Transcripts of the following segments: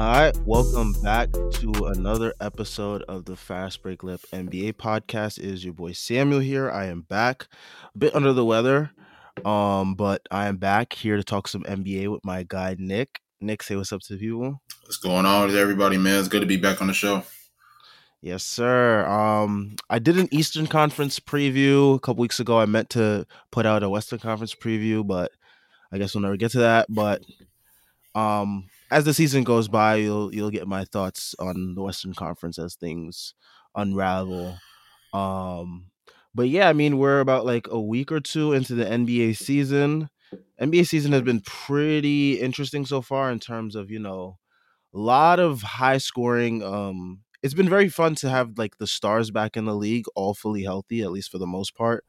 All right, welcome back to another episode of the Fast Break Lip NBA podcast. It is your boy Samuel here. I am back, a bit under the weather, um, but I am back here to talk some NBA with my guy Nick. Nick, say what's up to the people. What's going on with everybody, man? It's good to be back on the show. Yes, sir. Um, I did an Eastern Conference preview a couple weeks ago. I meant to put out a Western Conference preview, but I guess we'll never get to that. But um, as the season goes by, you'll you'll get my thoughts on the Western Conference as things unravel. Um, but yeah, I mean, we're about like a week or two into the NBA season. NBA season has been pretty interesting so far in terms of you know a lot of high scoring um it's been very fun to have like the stars back in the league, all fully healthy, at least for the most part,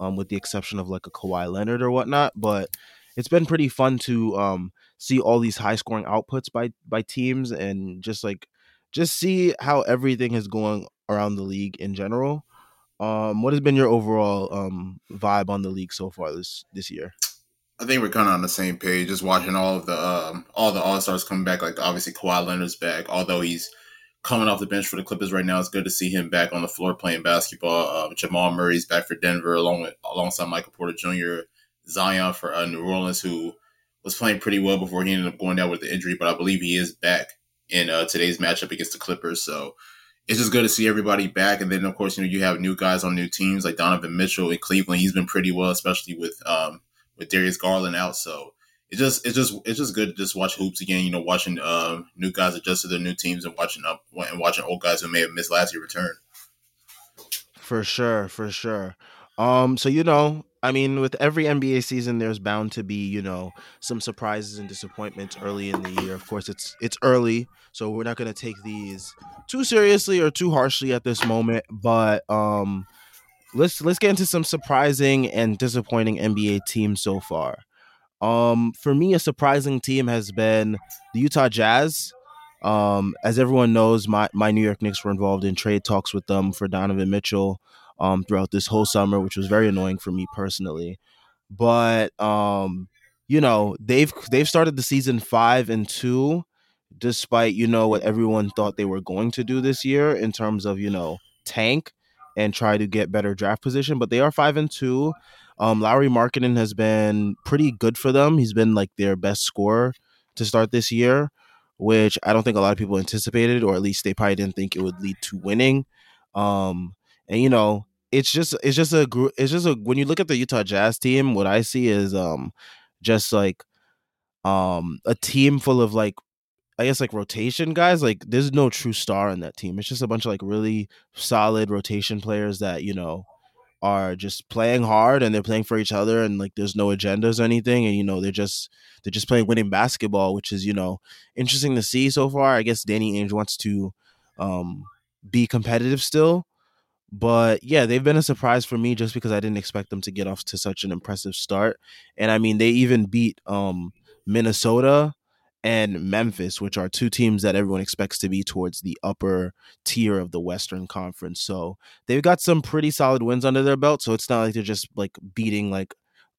um, with the exception of like a Kawhi Leonard or whatnot. But it's been pretty fun to um, see all these high scoring outputs by by teams and just like just see how everything is going around the league in general. Um, what has been your overall um, vibe on the league so far this this year? I think we're kind of on the same page. Just watching all of the um, all the All Stars coming back. Like obviously Kawhi Leonard's back, although he's coming off the bench for the Clippers right now. It's good to see him back on the floor playing basketball. Um, Jamal Murray's back for Denver, along with alongside Michael Porter Jr. Zion for uh, New Orleans, who was playing pretty well before he ended up going down with the injury, but I believe he is back in uh, today's matchup against the Clippers. So it's just good to see everybody back. And then of course, you know, you have new guys on new teams like Donovan Mitchell in Cleveland. He's been pretty well, especially with um, with Darius Garland out. So it's just it's just it's just good to just watch hoops again. You know, watching uh, new guys adjust to their new teams and watching up and watching old guys who may have missed last year return. For sure, for sure. Um, so you know, I mean, with every NBA season, there's bound to be you know some surprises and disappointments early in the year. Of course, it's it's early, so we're not going to take these too seriously or too harshly at this moment. But um, let's let's get into some surprising and disappointing NBA teams so far. Um, for me, a surprising team has been the Utah Jazz. Um, as everyone knows, my, my New York Knicks were involved in trade talks with them for Donovan Mitchell um, throughout this whole summer, which was very annoying for me personally. But um, you know, they've they've started the season five and two, despite you know what everyone thought they were going to do this year in terms of you know tank and try to get better draft position. But they are five and two. Um, Lauri Markkanen has been pretty good for them. He's been like their best scorer to start this year, which I don't think a lot of people anticipated, or at least they probably didn't think it would lead to winning. Um, and you know, it's just it's just a group. It's just a when you look at the Utah Jazz team, what I see is um, just like um a team full of like I guess like rotation guys. Like there's no true star in that team. It's just a bunch of like really solid rotation players that you know are just playing hard and they're playing for each other and like there's no agendas or anything and you know they're just they're just playing winning basketball which is you know interesting to see so far i guess danny ainge wants to um be competitive still but yeah they've been a surprise for me just because i didn't expect them to get off to such an impressive start and i mean they even beat um minnesota and Memphis, which are two teams that everyone expects to be towards the upper tier of the Western Conference. So they've got some pretty solid wins under their belt. So it's not like they're just like beating like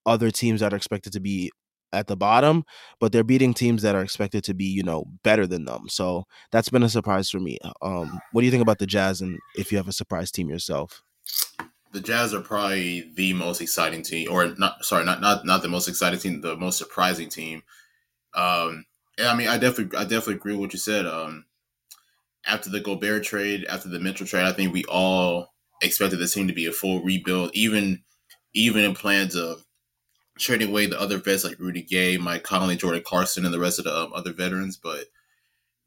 other teams that are expected to be at the bottom, but they're beating teams that are expected to be, you know, better than them. So that's been a surprise for me. Um, what do you think about the Jazz and if you have a surprise team yourself? The Jazz are probably the most exciting team, or not sorry, not not not the most exciting team, the most surprising team. Um, yeah, I mean, I definitely, I definitely agree with what you said. Um, after the Gobert trade, after the Mitchell trade, I think we all expected the team to be a full rebuild, even, even in plans of trading away the other vets like Rudy Gay, Mike Conley, Jordan Clarkson, and the rest of the um, other veterans. But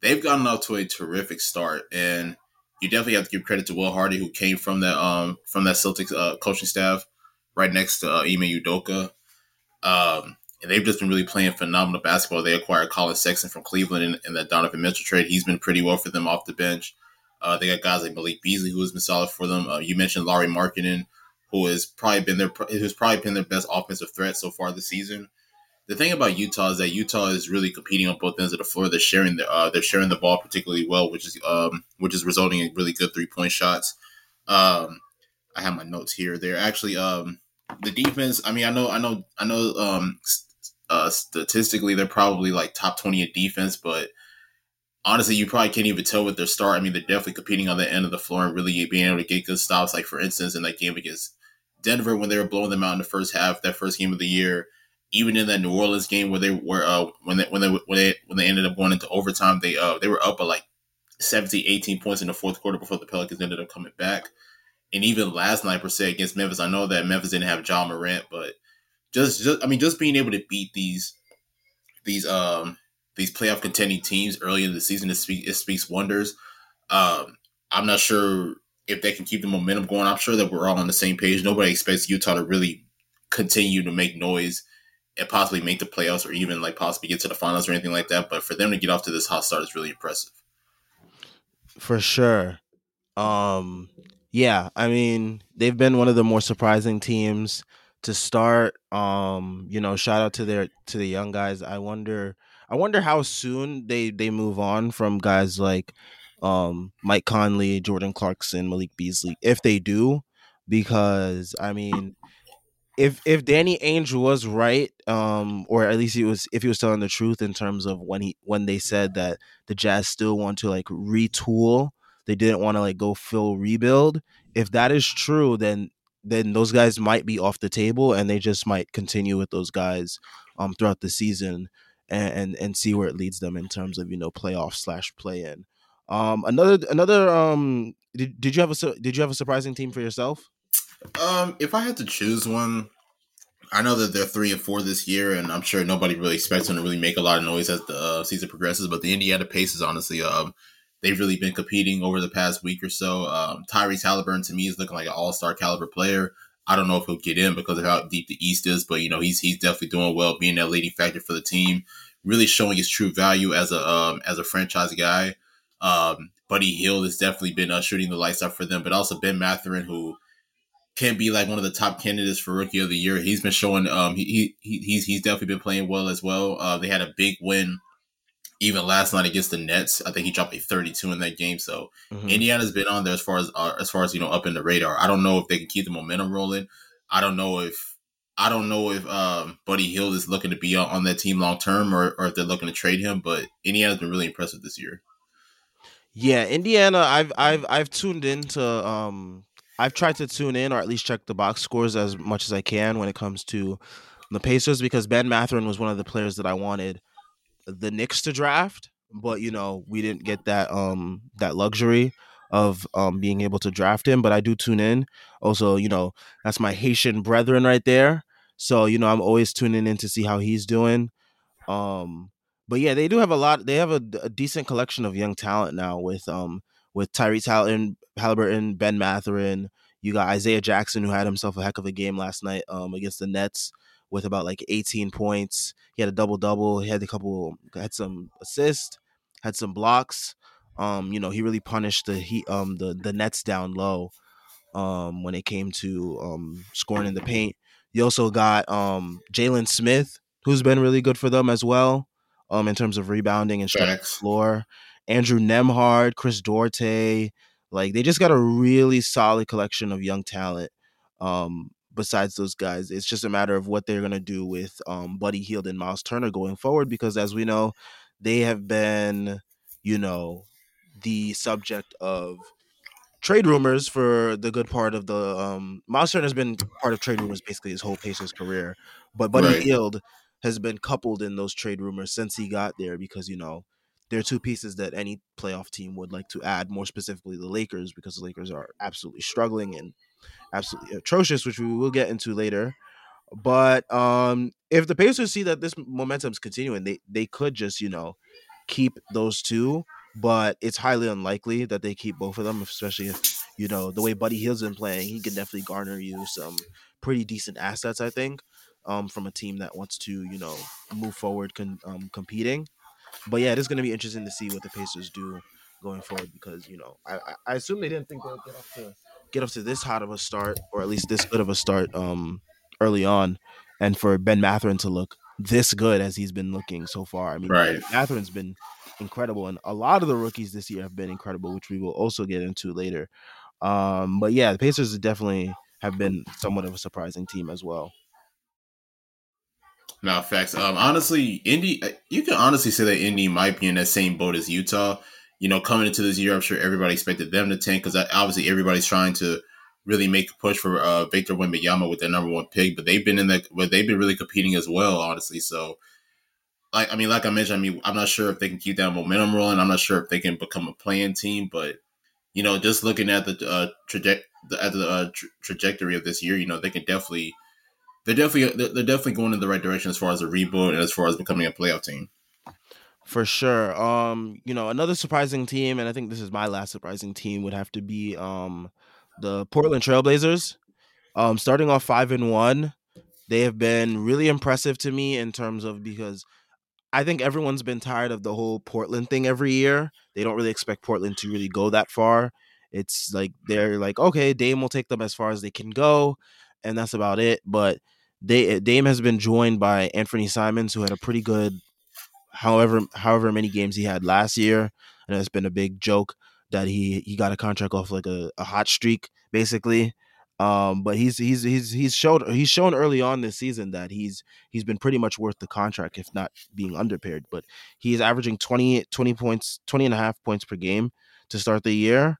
they've gotten off to a terrific start, and you definitely have to give credit to Will Hardy, who came from that um from that Celtics uh, coaching staff, right next to uh, Ime Udoka. Um, and they've just been really playing phenomenal basketball. They acquired Collin Sexton from Cleveland in, in that Donovan Mitchell trade. He's been pretty well for them off the bench. Uh, they got guys like Malik Beasley, who has been solid for them. Uh, you mentioned Lauri Markkanen, who has probably been their who's probably been their best offensive threat so far this season. The thing about Utah is that Utah is really competing on both ends of the floor. They're sharing the uh, they're sharing the ball particularly well, which is um, which is resulting in really good three point shots. Um, I have my notes here. They're actually um, the defense. I mean, I know, I know, I know. Um, uh, statistically they're probably like top 20 in defense, but honestly, you probably can't even tell with their start. I mean, they're definitely competing on the end of the floor and really being able to get good stops. Like for instance, in that game against Denver when they were blowing them out in the first half, that first game of the year. Even in that New Orleans game where they were uh, when they when they when they when they ended up going into overtime, they uh they were up by like 17, 18 points in the fourth quarter before the Pelicans ended up coming back. And even last night per se against Memphis, I know that Memphis didn't have Ja Morant, but just just I mean just being able to beat these these um these playoff contending teams early in the season, it, speak, it speaks wonders. Um, I'm not sure if they can keep the momentum going. I'm sure that we're all on the same page. Nobody expects Utah to really continue to make noise and possibly make the playoffs or even like possibly get to the finals or anything like that. But for them to get off to this hot start is really impressive. For sure. Um yeah, I mean, they've been one of the more surprising teams to start. Um, you know, shout out to their to the young guys. I wonder I wonder how soon they they move on from guys like um Mike Conley, Jordan Clarkson, Malik Beasley, if they do, because I mean if if Danny Ainge was right, um, or at least he was if he was telling the truth in terms of when he when they said that the Jazz still want to like retool, they didn't want to like go full rebuild. If that is true, then then those guys might be off the table and they just might continue with those guys um throughout the season and and, and see where it leads them in terms of you know playoff slash play in. Um, another another um, did, did you have a did you have a surprising team for yourself? Um, if I had to choose one, I know that they're three and four this year, and I'm sure nobody really expects them to really make a lot of noise as the uh, season progresses. But the Indiana Pacers, honestly, um, they've really been competing over the past week or so. Um, Tyrese Halliburton to me is looking like an All Star caliber player. I don't know if he'll get in because of how deep the East is, but you know he's he's definitely doing well, being that leading factor for the team, really showing his true value as a um, as a franchise guy. Um, Buddy Hield has definitely been uh, shooting the lights up for them, but also Ben Mathurin, who can be like one of the top candidates for rookie of the year. He's been showing um he, he he's he's definitely been playing well as well. Uh, they had a big win even last night against the Nets. I think he dropped a 32 in that game. So mm-hmm. Indiana's been on there as far as uh, as far as you know up in the radar. I don't know if they can keep the momentum rolling. I don't know if I don't know if um, Buddy Hield is looking to be on, on that team long term or, or if they're looking to trade him. But Indiana's been really impressive this year. Yeah, Indiana. I've I've I've tuned into um I've tried to tune in or at least check the box scores as much as I can when it comes to the Pacers because Ben Mathurin was one of the players that I wanted the Knicks to draft, but you know we didn't get that um that luxury of um being able to draft him. But I do tune in. Also, you know that's my Haitian brethren right there. So you know I'm always tuning in to see how he's doing. Um, but yeah, they do have a lot. They have a, a decent collection of young talent now with um with Tyrese Halliburton, Halliburton, Ben Mathurin. You got Isaiah Jackson, who had himself a heck of a game last night um, against the Nets with about like 18 points. He had a double double. He had a couple, had some assists, had some blocks. Um, you know, he really punished the he um the the Nets down low um when it came to um scoring in the paint. You also got um Jalen Smith, who's been really good for them as well, um in terms of rebounding and stretching the floor. Andrew Nembhard, Chris Duarte. Like they just got a really solid collection of young talent. Um, besides those guys, it's just a matter of what they're gonna do with um, Buddy Hield and Miles Turner going forward. Because as we know, they have been, you know, the subject of trade rumors for the good part of the um Miles Turner has been part of trade rumors basically his whole Pacers career. But Buddy right. Hield has been coupled in those trade rumors since he got there because, you know, there are two pieces that any playoff team would like to add, more specifically the Lakers, because the Lakers are absolutely struggling and absolutely atrocious, which we will get into later. But um, if the Pacers see that this momentum is continuing, they they could just you know keep those two, but it's highly unlikely that they keep both of them, especially if you know the way Buddy Hield's been playing. He can definitely garner you some pretty decent assets, I think, um, from a team that wants to you know move forward, con- um, competing but yeah, it is going to be interesting to see what the Pacers do going forward because you know I, I assume they didn't think they would get up to get up to this hot of a start or at least this good of a start um early on, and for Ben Mathurin to look this good as he's been looking so far. I mean, right. Mathurin's been incredible, and a lot of the rookies this year have been incredible, which we will also get into later. Um, but yeah, the Pacers definitely have been somewhat of a surprising team as well. No facts. Um, honestly, Indy, uh, you can honestly say that Indy might be in that same boat as Utah. You know, coming into this year, I'm sure everybody expected them to tank because obviously everybody's trying to really make a push for uh, Victor Wembanyama with their number one pick, but they've been in that, but they've been really competing as well, honestly. So, like, I mean, like I mentioned, I mean, I'm not sure if they can keep that momentum rolling. I'm not sure if they can become a playing team, but you know, just looking at the uh, traje- at the uh, tra- trajectory of this year, you know, they can definitely, they're definitely, they're definitely going in the right direction as far as a rebuild and as far as becoming a playoff team. For sure. Um, you know, another surprising team, and I think this is my last surprising team, would have to be um the Portland Trailblazers. Um, starting off five and one, they have been really impressive to me in terms of because I think everyone's been tired of the whole Portland thing every year. They don't really expect Portland to really go that far. It's like they're like, okay, Dame will take them as far as they can go, and that's about it. But they Dame has been joined by Anthony Simons, who had a pretty good, however however many games he had last year, and it's been a big joke that he he got a contract off like a, a hot streak basically. Um, but he's he's he's he's showed he's shown early on this season that he's he's been pretty much worth the contract if not being underpaid. But he's averaging 20, 20 points, 20 and a half points per game to start the year.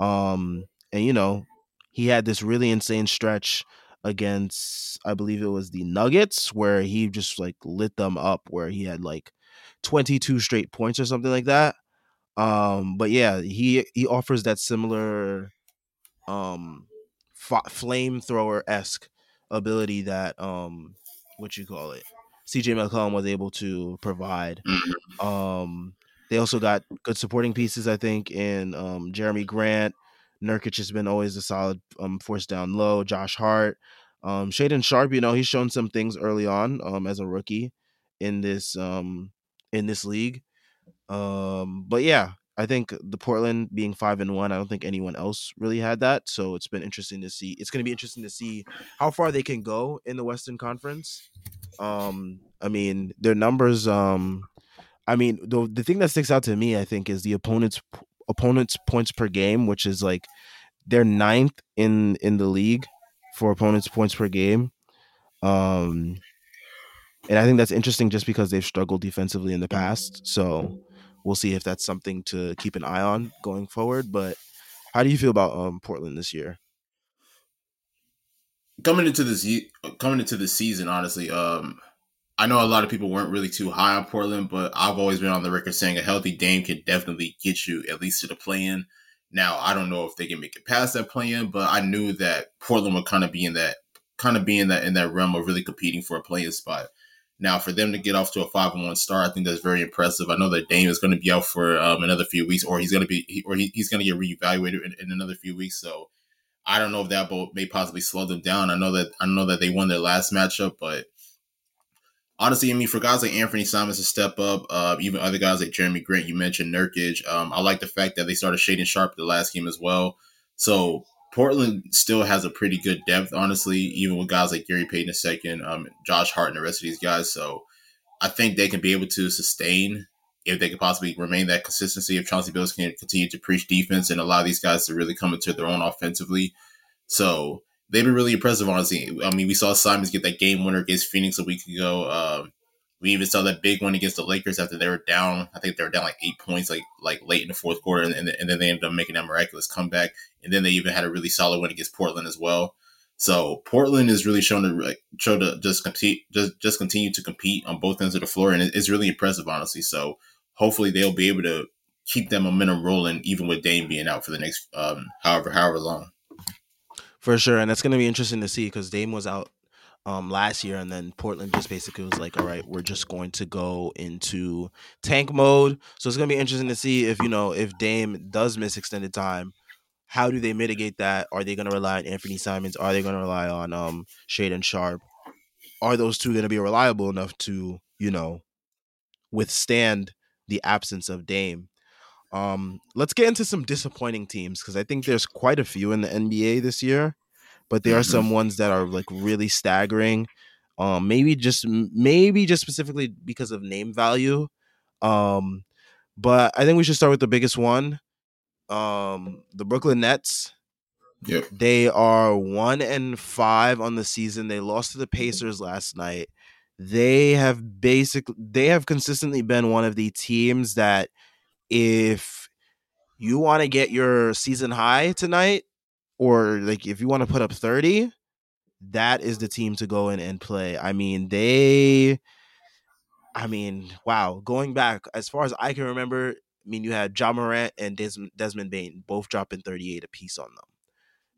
Um, and you know, he had this really insane stretch against I believe it was the Nuggets where he just like lit them up where he had like 22 straight points or something like that. Um, but yeah, he he offers that similar um f- flamethrower esque ability that um what you call it CJ McCollum was able to provide. Mhm. Um, they also got good supporting pieces, I think, in um, Jerami Grant. Nurkic has been always a solid um, force down low. Josh Hart, um, Shaedon Sharpe. You know, he's shown some things early on um, as a rookie in this um, in this league. Um, but yeah, I think the Portland being five and one, I don't think anyone else really had that. So it's been interesting to see. It's going to be interesting to see how far they can go in the Western Conference. Um, I mean, their numbers. Um, I mean, the the thing that sticks out to me, I think, is the opponent's opponent's points per game, which is like they're ninth in in the league for opponents' points per game. Um, and I think that's interesting just because they've struggled defensively in the past. So we'll see if that's something to keep an eye on going forward. But how do you feel about um, Portland this year? Coming into this coming into this season, honestly, um, I know a lot of people weren't really too high on Portland, but I've always been on the record saying a healthy Dame can definitely get you at least to the play-in. Now, I don't know if they can make it past that play-in, but I knew that Portland would kind of be in that kind of be in that in that realm of really competing for a play-in spot. Now, for them to get off to a five and one start, I think that's very impressive. I know that Dame is going to be out for um, another few weeks, or he's going to be, or he, he's going to get reevaluated in, in another few weeks. So, I don't know if that may possibly slow them down. I know that I know that they won their last matchup, but honestly, I mean, for guys like Anthony Simons to step up, uh, even other guys like Jerami Grant, you mentioned Nurkic. Um, I like the fact that they started Shaedon Sharpe the last game as well. So Portland still has a pretty good depth, honestly, even with guys like Gary Payton II, um, Josh Hart, and the rest of these guys. So I think they can be able to sustain if they could possibly remain that consistency. If Chauncey Billups can continue to preach defense and allow these guys to really come into their own offensively. So they've been really impressive, honestly. I mean, we saw Simons get that game winner against Phoenix a week ago. Um, we even saw that big one against the Lakers after they were down. I think they were down like eight points, like like late in the fourth quarter, and, and, then they ended up making that miraculous comeback. And then they even had a really solid win against Portland as well. So Portland is really shown to like, show to just compete, just just continue to compete on both ends of the floor, and it's really impressive, honestly. So hopefully they'll be able to keep that momentum rolling, even with Dame being out for the next um, however however long. For sure, and it's going to be interesting to see because Dame was out um, last year, and then Portland just basically was like, "All right, we're just going to go into tank mode." So it's going to be interesting to see if you know if Dame does miss extended time, how do they mitigate that? Are they going to rely on Anthony Simons? Are they going to rely on um, and Sharpe? Are those two going to be reliable enough to you know withstand the absence of Dame? Um, let's get into some disappointing teams because I think there's quite a few in the NBA this year, but there are Mhm. some ones that are like really staggering. Um, maybe just maybe just specifically because of name value. Um, but I think we should start with the biggest one. Um, the Brooklyn Nets. Yep. They are one and five on the season. They lost to the Pacers last night. they have basically they have consistently been one of the teams that if you want to get your season high tonight or like if you want to put up 30 that is the team to go in and play. I mean they i mean wow going back as far as i can remember i mean you had Ja Morant and Des- desmond Bane both dropping 38 apiece on them.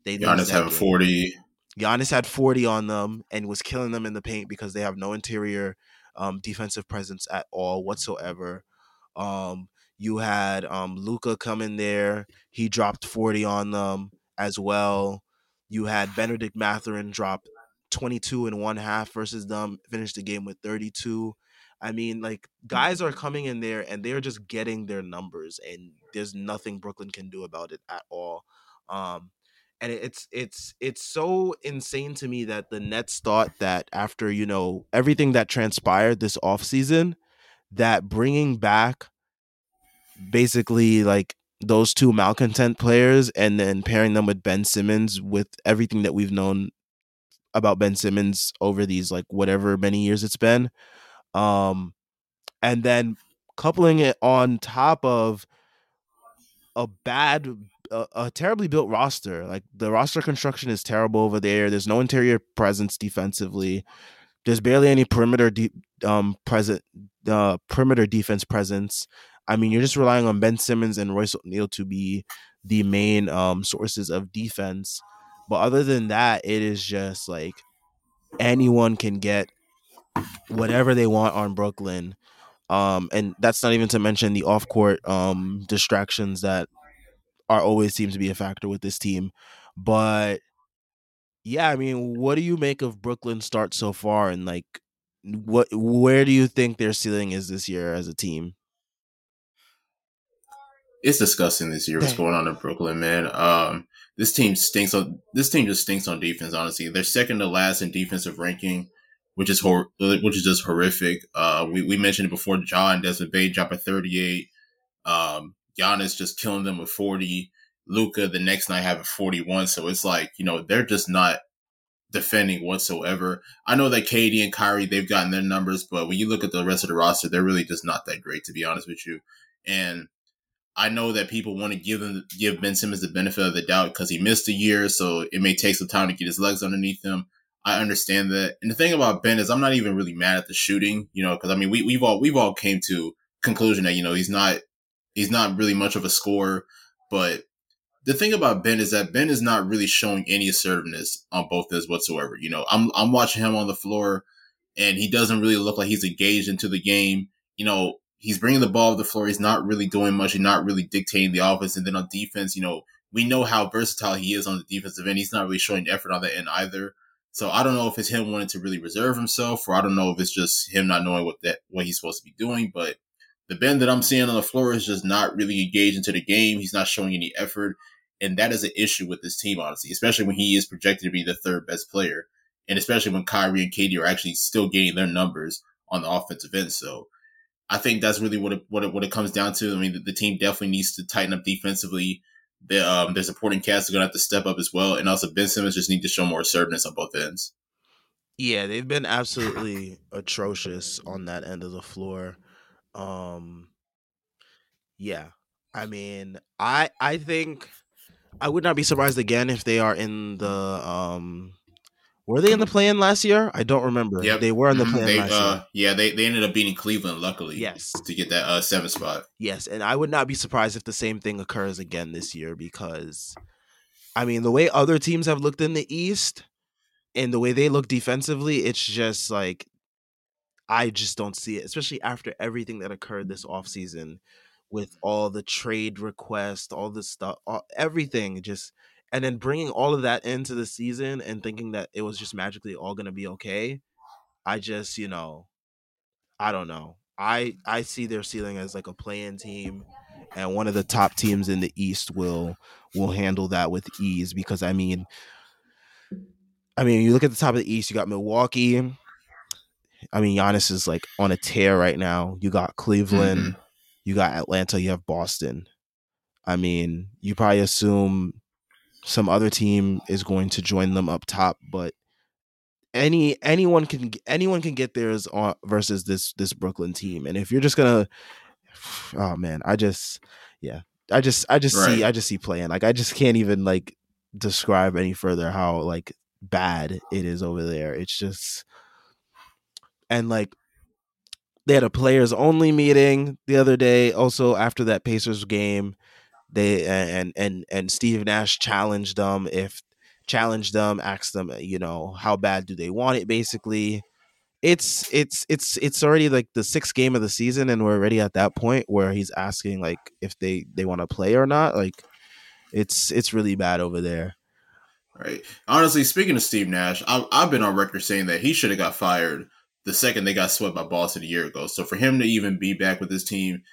They Giannis having 40 Giannis had 40 on them and was killing them in the paint because they have no interior um, defensive presence at all whatsoever. Um, you had um, Luka come in there. He dropped 40 on them as well. You had Benedict Mathurin drop 22 and one half versus them, finished the game with 32. I mean, like guys are coming in there and they're just getting their numbers, and there's nothing Brooklyn can do about it at all. Um, and it's it's it's so insane to me that the Nets thought that after you know everything that transpired this offseason that bringing back basically like those two malcontent players and then pairing them with Ben Simmons with everything that we've known about Ben Simmons over these like whatever many years it's been um and then coupling it on top of a bad a, a, terribly built roster. Like the roster construction is terrible over there. There's no interior presence defensively. There's barely any perimeter de- um present uh perimeter defense presence. I mean, you're just relying on Ben Simmons and Royce O'Neal to be the main um sources of defense. But other than that, it is just like anyone can get whatever they want on Brooklyn. Um, and that's not even to mention the off court um distractions that are always seems to be a factor with this team. But yeah, I mean, what do you make of Brooklyn's start so far and like what where do you think their ceiling is this year as a team? It's disgusting this year what's going on in Brooklyn, man. Um this team stinks on this team just stinks on defense, honestly. They're second to last in defensive ranking, which is hor- which is just horrific. Uh we, we mentioned it before John Desmond Bane dropping 38. Um Giannis just killing them with 40. Luka the next night having 41. So it's like, you know, they're just not defending whatsoever. I know that KD and Kyrie, they've gotten their numbers, but when you look at the rest of the roster, they're really just not that great, to be honest with you. And I know that people want to give them give Ben Simmons the benefit of the doubt because he missed a year, so it may take some time to get his legs underneath him. I understand that. And the thing about Ben is I'm not even really mad at the shooting, you know, because I mean we we've all we've all came to conclusion that, you know, he's not he's not really much of a scorer. But the thing about Ben is that Ben is not really showing any assertiveness on both ends whatsoever. You know, I'm I'm watching him on the floor, and he doesn't really look like he's engaged into the game. You know, he's bringing the ball to the floor. He's not really doing much. He's not really dictating the offense. And then on defense, you know, we know how versatile he is on the defensive end. He's not really showing effort on the end either. So I don't know if it's him wanting to really reserve himself, or I don't know if it's just him not knowing what that what he's supposed to be doing. But the Ben that I'm seeing on the floor is just not really engaged into the game. He's not showing any effort. And that is an issue with this team, honestly, especially when he is projected to be the third best player. And especially when Kyrie and KD are actually still getting their numbers on the offensive end. So I think that's really what it, what it, what it comes down to. I mean, the, the team definitely needs to tighten up defensively. The, um, their supporting cast are going to have to step up as well. And also Ben Simmons just need to show more assertiveness on both ends. Yeah, they've been absolutely atrocious on that end of the floor. Um yeah. I mean, I I think I would not be surprised again if they are in the um were they in the play-in last year? I don't remember. Yep. They were in the mm-hmm. play-in last uh, year. Yeah, they, they ended up beating Cleveland, luckily. Yes. To get that uh, seventh spot. Yes, and I would not be surprised if the same thing occurs again this year because, I mean, the way other teams have looked in the East and the way they look defensively, it's just like I just don't see it, especially after everything that occurred this offseason with all the trade requests, all the stuff, all, everything just and then bringing all of that into the season and thinking that it was just magically all going to be okay. I just, you know, I don't know. I I see their ceiling as like a play-in team and one of the top teams in the East will will handle that with ease because I mean I mean, you look at the top of the East, you got Milwaukee, I mean, Giannis is like on a tear right now. You got Cleveland, mm-hmm. you got Atlanta, you have Boston. I mean, you probably assume some other team is going to join them up top, but any anyone can anyone can get theirs on versus this this Brooklyn team. And if you're just gonna, oh man, I just yeah, I just I just right. see I just see playing like I just can't even like describe any further how like bad it is over there. It's just and like they had a players only meeting the other day also after that Pacers game they and and and Steve Nash challenged them if challenged them asked them you know how bad do they want it basically. It's it's it's it's already like the sixth game of the season and we're already at that point where he's asking like if they they want to play or not like it's it's really bad over there. Right. Honestly speaking of steve nash i've, I've been on record saying that he should have got fired the second they got swept by boston a year ago. So for him to even be back with his team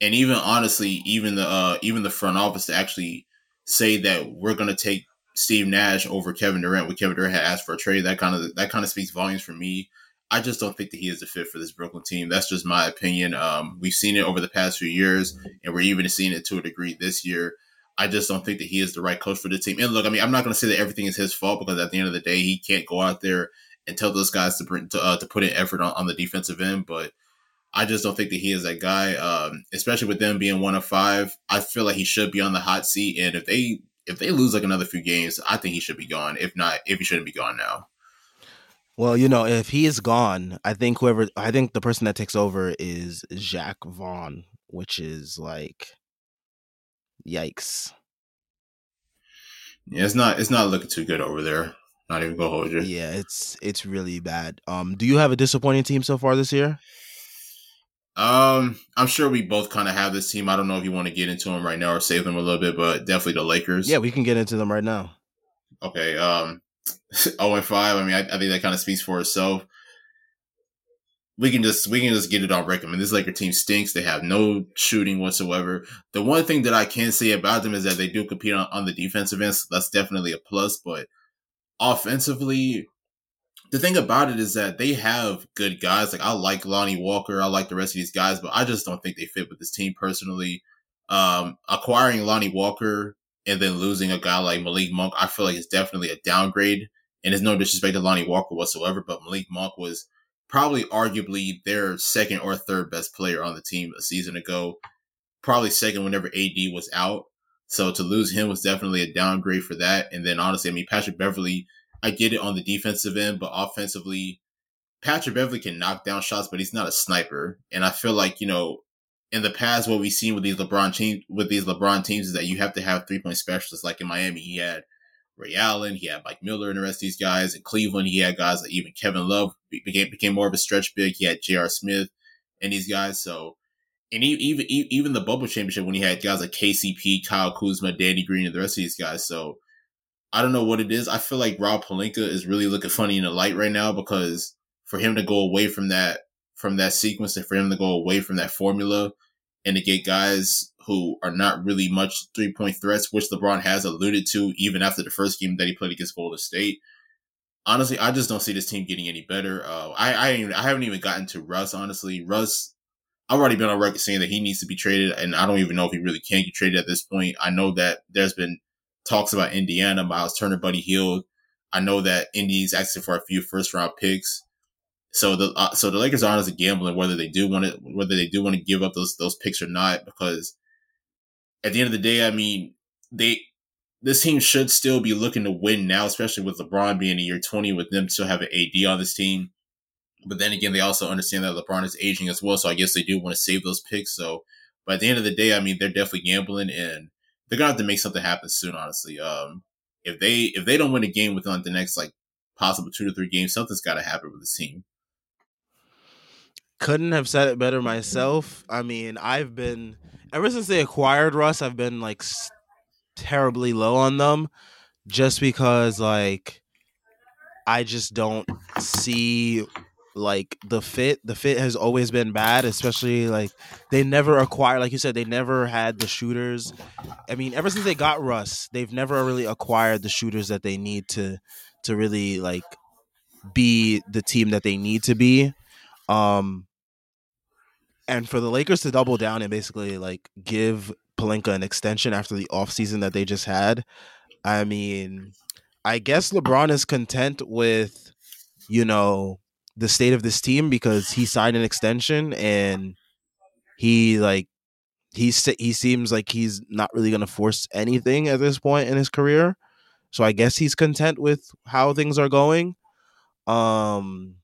and even honestly even the uh even the front office to actually say that we're going to take steve nash over kevin durant when kevin durant had asked for a trade that kind of that kind of speaks volumes for me I just don't think that he is a fit for this Brooklyn team. That's just my opinion. Um, we've seen it over the past few years, and we're even seeing it to a degree this year. I just don't think that he is the right coach for the team. And look, I mean, I'm not going to say that everything is his fault because at the end of the day, he can't go out there and tell those guys to bring to, uh, to put in effort on, on the defensive end. But I just don't think that he is that guy. Um, especially with them being one of five, I feel like he should be on the hot seat. And if they if they lose like another few games, I think he should be gone. If not, if he shouldn't be gone now. Well, you know, if he is gone, I think whoever I think the person that takes over is Jacque Vaughn, which is like yikes. Yeah, it's not it's not looking too good over there. Not even go hold you. Yeah, it's it's really bad. Um, do you have a disappointing team so far this year? Um, I'm sure we both kind of have this team. I don't know if you want to get into them right now or save them a little bit, but definitely the Lakers. Yeah, we can get into them right now. Okay. Um, 0 and 5. I mean, I, I think that kind of speaks for itself. We can just we can just get it on record. I mean, this Laker team stinks. They have no shooting whatsoever. The one thing that I can say about them is that they do compete on, on the defensive end. So that's definitely a plus. But offensively, the thing about it is that they have good guys. Like I like Lonnie Walker. I like the rest of these guys, but I just don't think they fit with this team personally. Um, acquiring Lonnie Walker and then losing a guy like Malik Monk, I feel like it's definitely a downgrade. And there's no disrespect to Lonnie Walker whatsoever, but Malik Monk was probably arguably their second or third best player on the team a season ago. Probably second whenever AD was out. So to lose him was definitely a downgrade for that. And then honestly, I mean Patrick Beverley, I get it on the defensive end, but offensively, Patrick Beverley can knock down shots, but he's not a sniper. And I feel like, you know, in the past, what we've seen with these LeBron teams, with these LeBron teams, is that you have to have three point specialists. Like in Miami, he had Ray Allen, he had Mike Miller, and the rest of these guys. In Cleveland, he had guys like even Kevin Love became became more of a stretch big. He had J.R. Smith and these guys. So, and even even the bubble championship when he had guys like KCP, Kyle Kuzma, Danny Green, and the rest of these guys. So, I don't know what it is. I feel like Rob Pelinka is really looking funny in the light right now because for him to go away from that from that sequence and for him to go away from that formula and to get guys who are not really much three point threats, which LeBron has alluded to even after the first game that he played against Golden State. Honestly, I just don't see this team getting any better. Uh, I I, I haven't even gotten to Russ. Honestly, Russ, I've already been on record saying that he needs to be traded, and I don't even know if he really can get traded at this point. I know that there's been talks about Indiana, Miles Turner, Buddy Hield. I know that Indy's asking for a few first round picks. So the uh, so the Lakers are honestly gambling whether they do want to whether they do want to give up those those picks or not because at the end of the day, I mean they this team should still be looking to win now, especially with LeBron being in year twenty, with them still having AD on this team. But then again, they also understand that LeBron is aging as well, so I guess they do want to save those picks. So, but at the end of the day, I mean they're definitely gambling and they're gonna have to make something happen soon. Honestly, um, if they if they don't win a game within the next like possible two to three games, something's got to happen with this team couldn't have said it better myself. I mean, I've been ever since they acquired Russ, I've been like terribly low on them just because like I just don't see like the fit. The fit has always been bad, especially like they never acquired like you said they never had the shooters. I mean, ever since they got Russ, they've never really acquired the shooters that they need to to really like be the team that they need to be. Um, and for the Lakers to double down and basically like give Pelinka an extension after the offseason that they just had, I mean, I guess LeBron is content with you know, the state of this team because he signed an extension and he like he he seems like he's not really going to force anything at this point in his career. So I guess he's content with how things are going. Um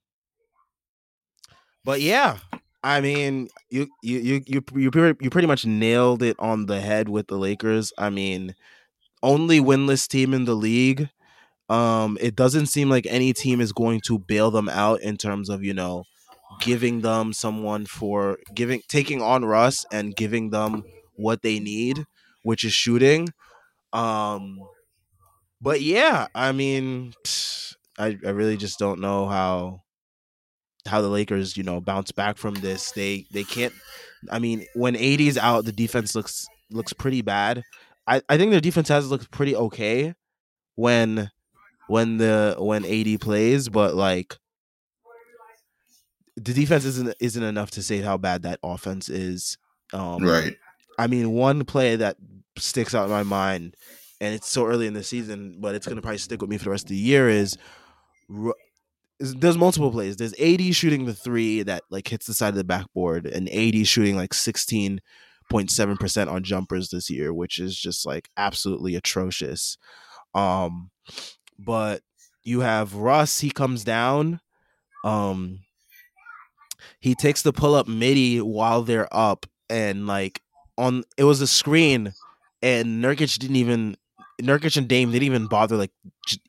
but yeah, I mean, you you you you you you pretty much nailed it on the head with the Lakers. I mean, only winless team in the league. Um, it doesn't seem like any team is going to bail them out in terms of you know giving them someone for giving taking on Russ and giving them what they need, which is shooting. Um, but yeah, I mean, I I really just don't know how how the Lakers, you know, bounce back from this. They they can't. I mean, when AD's out, the defense looks looks pretty bad. I I think their defense has looked pretty okay when when the when AD plays, but like the defense isn't isn't enough to say how bad that offense is. Um, right. I mean, one play that sticks out in my mind, and it's so early in the season, but it's gonna probably stick with me for the rest of the year. Is there's multiple plays. There's AD shooting the three that like hits the side of the backboard, and AD shooting like 16.7 percent on jumpers this year, which is just like absolutely atrocious. Um, but you have Russ. He comes down. Um, he takes the pull up midi while they're up, and like on it was a screen, and Nurkic didn't even Nurkic and Dame didn't even bother like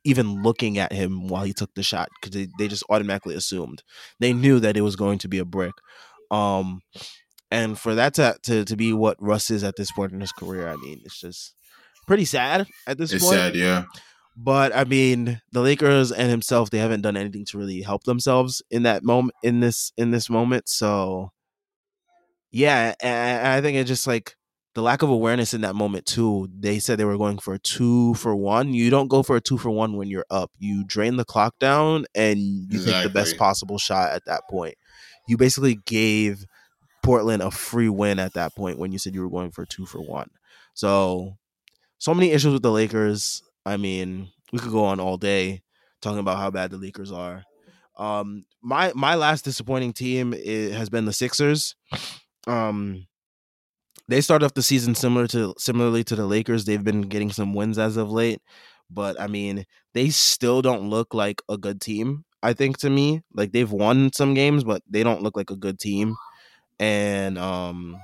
even looking at him while he took the shot because they, they just automatically assumed they knew that it was going to be a brick. Um, and for that to, to to be what Russ is at this point in his career, I mean, it's just pretty sad at this it's point. Sad, yeah. But I mean, the Lakers and himself, they haven't done anything to really help themselves in that moment in this in this moment. So yeah, I think it just like the lack of awareness in that moment too. They said they were going for a two for one. You don't go for a two for one when you're up. You drain the clock down and you exactly. take the best possible shot at that point. You basically gave Portland a free win at that point when you said you were going for two for one. So so many issues with the Lakers. I mean, we could go on all day talking about how bad the Lakers are. Um, my my last disappointing team has been the Sixers. Um, they start off the season similar to similarly to the Lakers. They've been getting some wins as of late, but I mean, they still don't look like a good team. I think to me, like they've won some games, but they don't look like a good team. And um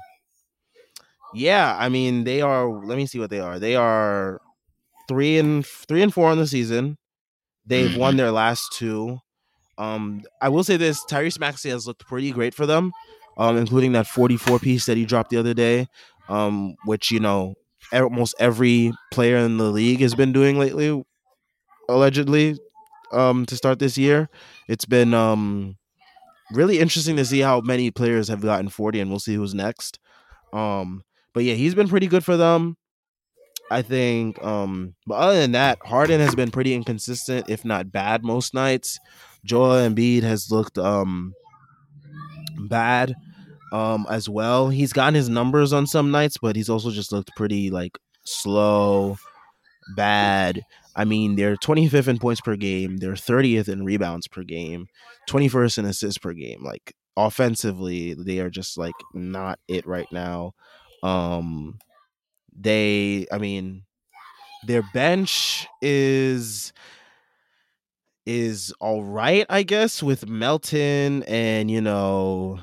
yeah, I mean, they are let me see what they are. They are 3 and 3 and 4 on the season. They've mm-hmm. won their last two. Um I will say this, Tyrese Maxey has looked pretty great for them um, including that 44 piece that he dropped the other day, um, which you know almost every player in the league has been doing lately, allegedly, um, to start this year. It's been um, really interesting to see how many players have gotten 40, and we'll see who's next. Um, but yeah, he's been pretty good for them. I think. Um, but other than that, Harden has been pretty inconsistent, if not bad, most nights. Joel Embiid has looked um bad um as well. He's gotten his numbers on some nights, but he's also just looked pretty like slow, bad. I mean, they're 25th in points per game, they're 30th in rebounds per game, 21st in assists per game. Like offensively, they are just like not it right now. Um they I mean, their bench is is all right, I guess, with Melton and you know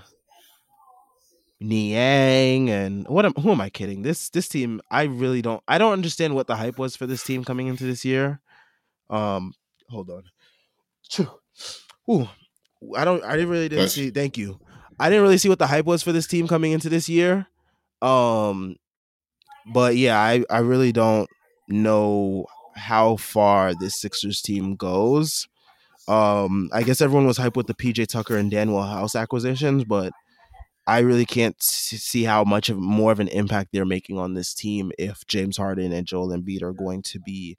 Niang and what am who am I kidding? This this team, I really don't I don't understand what the hype was for this team coming into this year. Um hold on. Ooh, I don't I didn't really didn't see thank you. I didn't really see what the hype was for this team coming into this year. Um but yeah, I I really don't know how far this Sixers team goes. Um I guess everyone was hyped with the PJ Tucker and Danuel House acquisitions, but I really can't see how much of more of an impact they're making on this team if James Harden and Joel Embiid are going to be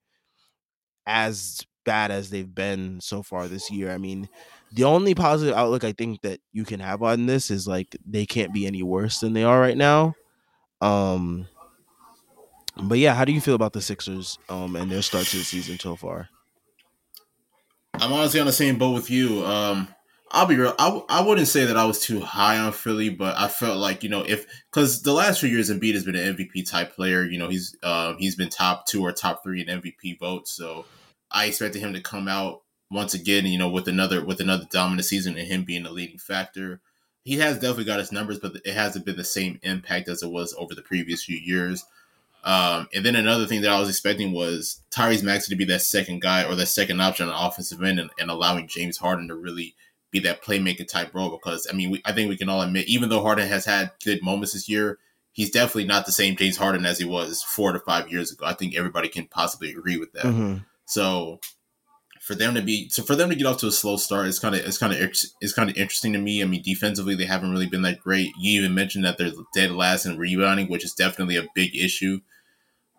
as bad as they've been so far this year. I mean, the only positive outlook I think that you can have on this is like they can't be any worse than they are right now. Um but yeah, how do you feel about the Sixers um and their start to the season so far? I'm honestly on the same boat with you. Um, I'll be real. I, I wouldn't say that I was too high on Philly, but I felt like you know if because the last few years Embiid has been an MVP type player. You know he's uh, he's been top two or top three in MVP votes. So I expected him to come out once again. You know with another with another dominant season and him being the leading factor. He has definitely got his numbers, but it hasn't been the same impact as it was over the previous few years. Um, and then another thing that I was expecting was Tyrese Maxey to be that second guy or that second option on the offensive end and, and allowing James Harden to really be that playmaker type role. Because I mean, we, I think we can all admit, even though Harden has had good moments this year, he's definitely not the same James Harden as he was four to five years ago. I think everybody can possibly agree with that. Mm-hmm. So for them to be so for them to get off to a slow start, it's kind of it's kind of it's kind of interesting to me. I mean, defensively they haven't really been that great. You even mentioned that they're dead last in rebounding, which is definitely a big issue.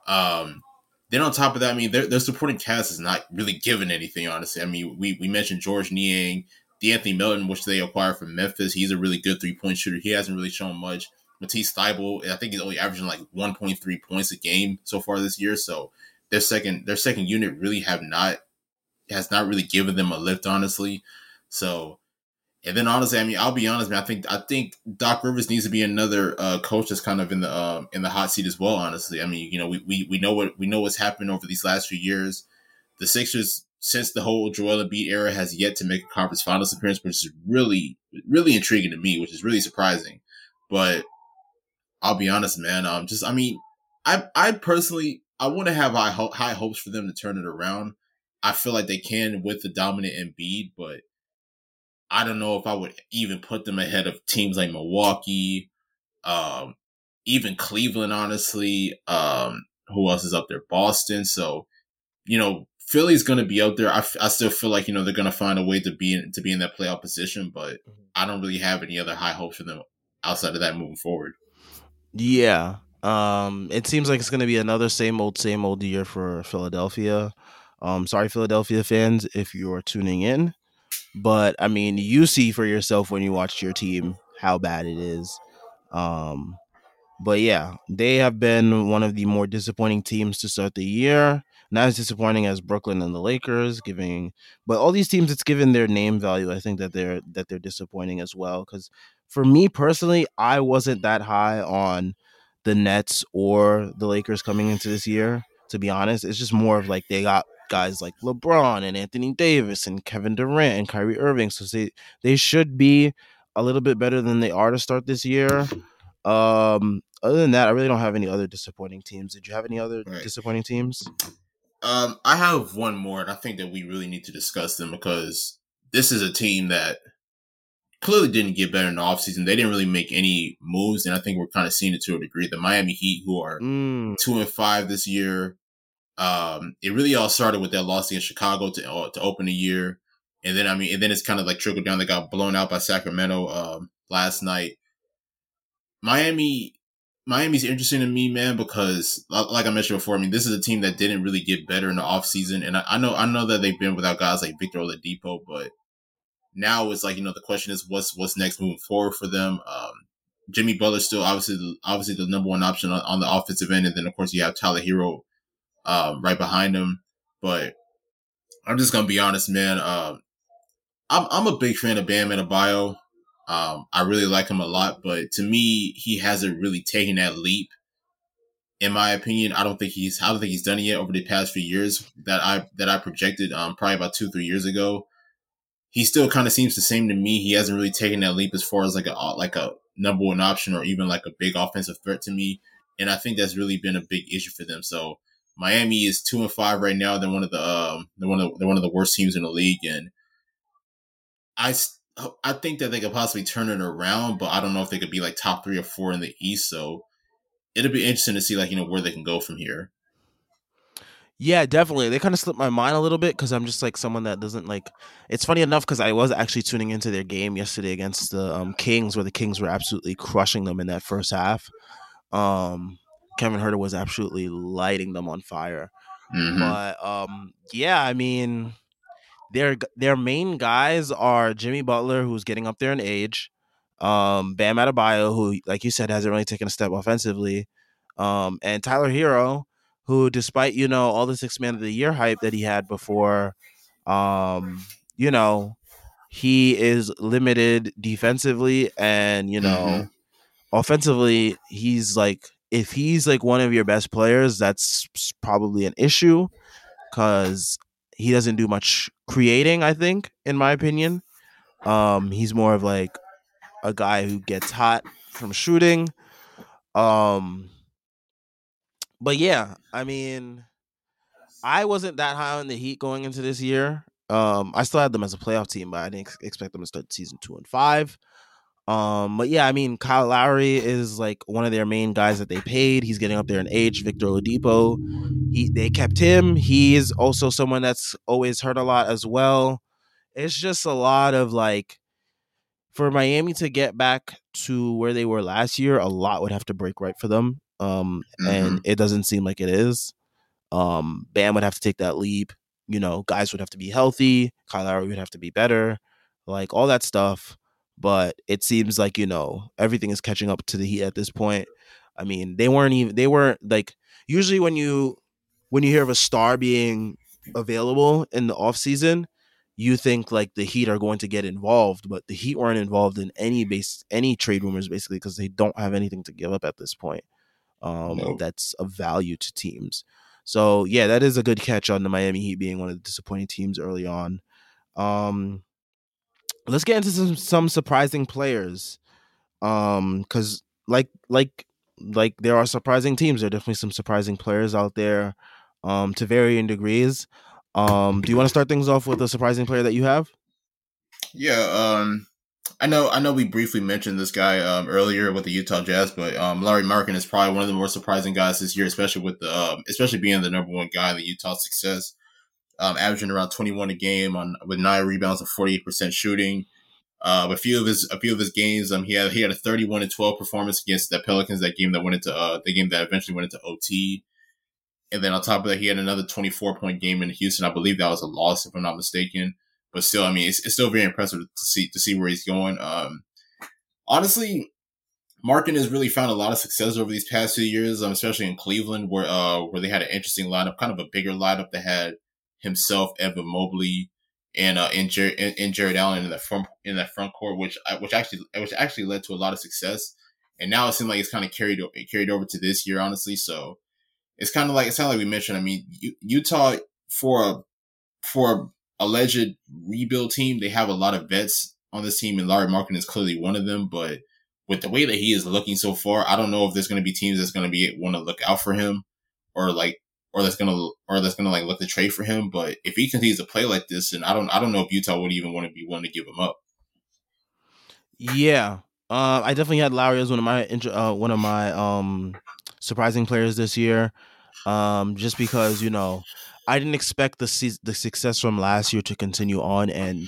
Um, then on top of that, I mean, their, their supporting cast is not really given anything, honestly. I mean, we, we mentioned Georges Niang, De'Anthony Melton, which they acquired from Memphis. He's a really good three point shooter. He hasn't really shown much. Matisse Thybulle, I think he's only averaging like 1.3 points a game so far this year. So their second their second unit really have not has not really given them a lift, honestly. So and then honestly, I mean, I'll be honest, man. I think I think Doc Rivers needs to be another uh, coach that's kind of in the uh, in the hot seat as well. Honestly, I mean, you know, we, we we know what we know what's happened over these last few years. The Sixers, since the whole Joel Embiid era, has yet to make a conference finals appearance, which is really really intriguing to me, which is really surprising. But I'll be honest, man. Um, just I mean, I I personally I want to have high high hopes for them to turn it around. I feel like they can with the dominant Embiid, but I don't know if I would even put them ahead of teams like Milwaukee, um, even Cleveland, honestly. Um, who else is up there? Boston. So, you know, Philly's going to be out there. I, f- I still feel like you know they're going to find a way to be in to be in that playoff position, but mm-hmm. I don't really have any other high hopes for them outside of that moving forward. Yeah, um, it seems like it's going to be another same old same old year for Philadelphia. Um, sorry, Philadelphia fans, if you're tuning in. But I mean, you see for yourself when you watch your team how bad it is. Um, but yeah, they have been one of the more disappointing teams to start the year. Not as disappointing as Brooklyn and the Lakers, giving, but all these teams, it's given their name value. I think that they're that they're disappointing as well. Because for me personally, I wasn't that high on the Nets or the Lakers coming into this year. To be honest, it's just more of like they got guys like LeBron and Anthony Davis and Kevin Durant and Kyrie Irving. So they they should be a little bit better than they are to start this year. Um, other than that, I really don't have any other disappointing teams. Did you have any other right. disappointing teams? Um, I have one more, and I think that we really need to discuss them because this is a team that clearly didn't get better in the offseason. They didn't really make any moves, and I think we're kind of seeing it to a degree. The Miami Heat, who are mm. two and five this year, um, it really all started with that loss against Chicago to uh, to open the year, and then I mean, and then it's kind of like trickled down. They got blown out by Sacramento um, last night. Miami, Miami's interesting to me, man, because like I mentioned before, I mean, this is a team that didn't really get better in the offseason. and I, I know I know that they've been without guys like Victor Oladipo, but now it's like you know the question is what's what's next moving forward for them. Um, Jimmy Butler still obviously obviously the number one option on, on, the offensive end, and then of course you have Tyler Herro um, right behind him. But I'm just gonna be honest, man. Um, I'm I'm a big fan of Bam Adebayo. Um, I really like him a lot, but to me, he hasn't really taken that leap. In my opinion, I don't think he's I don't think he's done it yet over the past few years that I that I projected um, probably about two three years ago. He still kind of seems the same to me. He hasn't really taken that leap as far as like a like a number one option or even like a big offensive threat to me. And I think that's really been a big issue for them. So Miami is two and five right now. They're one of the um, they're one of the, they're one of the worst teams in the league, and I I think that they could possibly turn it around, but I don't know if they could be like top three or four in the East. So it'll be interesting to see like you know where they can go from here. Yeah, definitely. They kind of slipped my mind a little bit because I'm just like someone that doesn't like. It's funny enough because I was actually tuning into their game yesterday against the um, Kings, where the Kings were absolutely crushing them in that first half. Um, Kevin Huerter was absolutely lighting them on fire. Mm-hmm. But um, yeah, I mean, their their main guys are Jimmy Butler, who's getting up there in age, um, Bam Adebayo, who, like you said, hasn't really taken a step offensively, um, and Tyler Herro, who, despite you know all the six man of the year hype that he had before, Um, you know, he is limited defensively and, you know, Mhm. offensively, he's like if he's like one of your best players, that's probably an issue cuz he doesn't do much creating, I think, in my opinion. Um, he's more of like a guy who gets hot from shooting. Um, but yeah, I mean, I wasn't that high on the Heat going into this year. Um, I still had them as a playoff team, but I didn't ex- expect them to start season two and five. Um, but yeah, I mean, Kyle Lowry is like one of their main guys that they paid. He's getting up there in age. Victor Oladipo, he they kept him. He is also someone that's always hurt a lot as well. It's just a lot of like for Miami to get back to where they were last year, a lot would have to break right for them. Um, and Mhm. it doesn't seem like it is. Um, Bam would have to take that leap. You know, guys would have to be healthy. Kyle Lowry would have to be better. Like all that stuff. But it seems like you know everything is catching up to the Heat at this point. I mean, they weren't even. They weren't like usually when you when you hear of a star being available in the off season, you think like the Heat are going to get involved, but the Heat weren't involved in any base any trade rumors basically because they don't have anything to give up at this point. Um, that's of value to teams. So yeah, that is a good catch on the Miami Heat being one of the disappointing teams early on. Um, let's get into some some surprising players. Um, because like like like there are surprising teams. There are definitely some surprising players out there. Um, to varying degrees. Um, do you want to start things off with a surprising player that you have? Yeah, um, I know. I know we briefly mentioned this guy um, earlier with the Utah Jazz, but um, Lauri Markkanen is probably one of the more surprising guys this year, especially with the um, especially being the number one guy in the Utah success, um, averaging around twenty one a game on with nine rebounds and forty eight percent shooting. Uh, a few of his a few of his games, um, he had he had a thirty one and twelve performance against the Pelicans that game that went into uh the game that eventually went into OT. And then on top of that, he had another 24 point game in Houston. I believe that was a loss, if I'm not mistaken. But still, I mean, it's, it's still very impressive to see to see where he's going. Um, honestly, Markkanen has really found a lot of success over these past few years, um, especially in Cleveland, where uh, where they had an interesting lineup, kind of a bigger lineup that had himself, Evan Mobley, and uh, and, Jer- and, Jarrett Allen in that front in that front court, which which actually which actually led to a lot of success. And now it seems like it's kind of carried carried over to this year, honestly. So it's kind of like it's kind of like we mentioned. I mean, Utah for a for a alleged rebuild team, they have a lot of vets on this team, and Lauri Markkanen is clearly one of them. But with the way that he is looking so far, I don't know if there's going to be teams that's going to be want to look out for him, or like, or that's to, or that's to like look to trade for him. But if he continues to play like this, and I don't, I don't know if Utah would even want to be willing to give him up. Yeah. Uh, I definitely had Lauri as one of my uh, one of my um surprising players this year. Um, just because you know I didn't expect the se- the success from last year to continue on and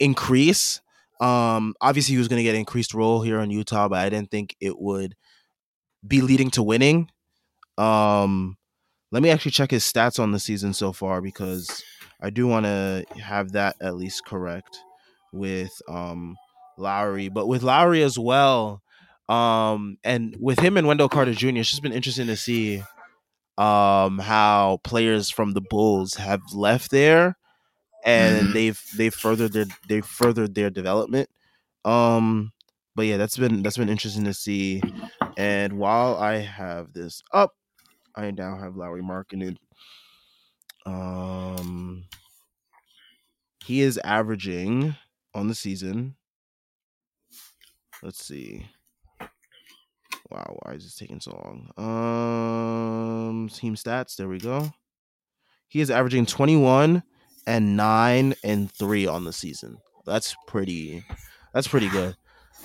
increase. Um, obviously he was going to get increased role here in Utah, but I didn't think it would be leading to winning. Um, let me actually check his stats on the season so far because I do want to have that at least correct with um Lauri, but with Lauri as well, um, and with him and Wendell Carter Jr., it's just been interesting to see um how players from the Bulls have left there and Mhm. they've they've furthered their they've furthered their development. Um, but yeah, that's been that's been interesting to see. And while I have this up, I now have Lauri Markkanen. Um, he is averaging on the season. Let's see. Wow, why is this taking so long? Um, team stats. There we go. He is averaging 21 and 9 and 3 on the season. That's pretty that's pretty good.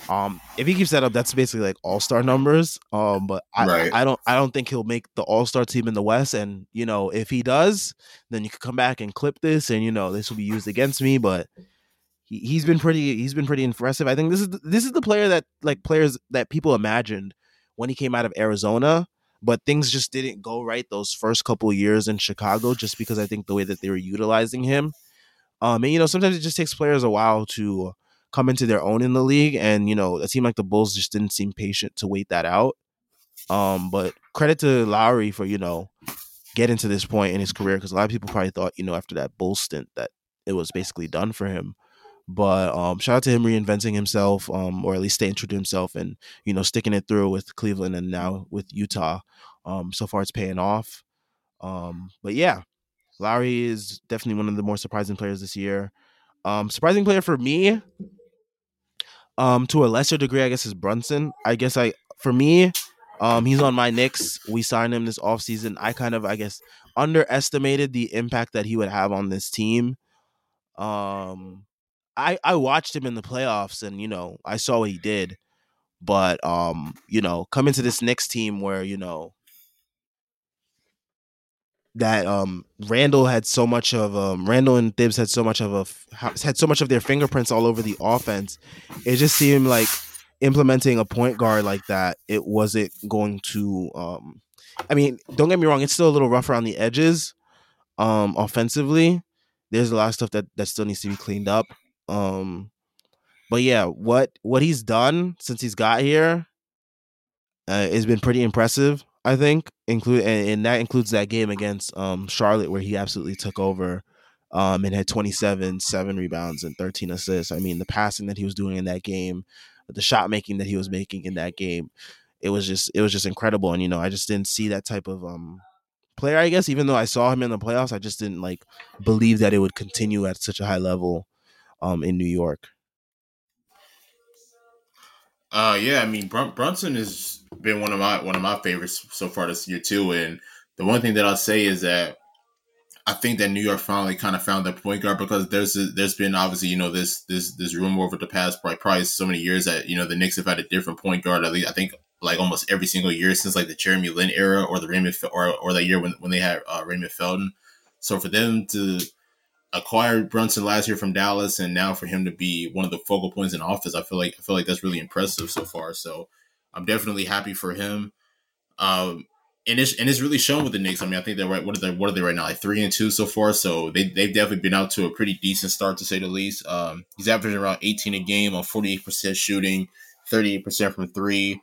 Um if he keeps that up, that's basically like all-star numbers. Um but I Right. I don't I don't think he'll make the all-star team in the West and you know, if he does, then you could come back and clip this and you know, this will be used against me, but he, he's been pretty he's been pretty impressive. I think this is this is the player that like players that people imagined when he came out of Arizona but things just didn't go right those first couple years in Chicago just because I think the way that they were utilizing him. Um, and you know, sometimes it just takes players a while to come into their own in the league, and you know, it seemed like the Bulls just didn't seem patient to wait that out. Um, but credit to Lauri for you know getting to this point in his career because a lot of people probably thought you know after that Bulls stint that it was basically done for him. But um, shout out to him reinventing himself, um, or at least staying true to himself, and you know sticking it through with Cleveland and now with Utah. Um, so far, it's paying off. Um, but yeah, Lauri is definitely one of the more surprising players this year. Um, surprising player for me, um, to a lesser degree, I guess is Brunson. I guess I for me, um, he's on my Knicks. We signed him this offseason. I kind of, I guess, underestimated the impact that he would have on this team. Um, I I watched him in the playoffs, and you know, I saw what he did. But um, you know, coming to this Knicks team where you know that um Randle had so much of um Randle and Thibs had so much of a had so much of their fingerprints all over the offense. It just seemed like implementing a point guard like that, it wasn't going to um I mean, don't get me wrong, it's still a little rough around the edges um offensively. There's a lot of stuff that that still needs to be cleaned up. Um but yeah, what what he's done since he's got here uh, has been pretty impressive. I think include and, and, that includes that game against um, Charlotte where he absolutely took over um, and had 27, seven rebounds and 13 assists. I mean, the passing that he was doing in that game, the shot making that he was making in that game, it was just it was just incredible. And you know, I just didn't see that type of um, player. I guess even though I saw him in the playoffs, I just didn't like believe that it would continue at such a high level um, in New York. Uh, yeah, I mean Brun- Brunson has been one of my one of my favorites so far this year too. And the one thing that I'll say is that I think that New York finally kind of found their point guard because there's there's been obviously you know this this this rumor over the past probably, probably so many years that you know the Knicks have had a different point guard at least I think like almost every single year since like the Jeremy Lin era or the Raymond or or that year when when they had uh, Raymond Felton. So for them to acquired Brunson last year from Dallas, and now for him to be one of the focal points in office, I feel like I feel like that's really impressive so far. So I'm definitely happy for him. Um, and it's and it's really shown with the Knicks. I mean, I think they're right. What are they? What are they right now? Like three and two so far. So they they've definitely been out to a pretty decent start to say the least. Um, he's averaging around 18 a game on 48 percent shooting, 38 percent from three.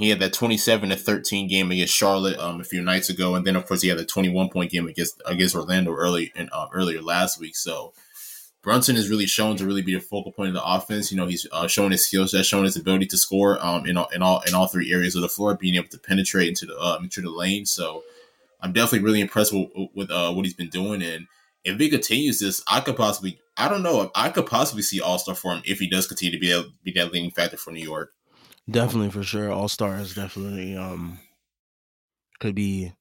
He had that 27 to 13 game against Charlotte um, a few nights ago, and then of course he had the 21 point game against against Orlando early and uh, earlier last week. So Brunson is really shown to really be the focal point of the offense. You know, he's uh, showing his skill set, showing his ability to score um, in all in all in all three areas of the floor, being able to penetrate into the uh, into the lane. So I'm definitely really impressed with, with uh, what he's been doing. And if he continues this, I could possibly I don't know I could possibly see All Star for him if he does continue to be a, be that leading factor for New York. Definitely for sure. All stars definitely um could be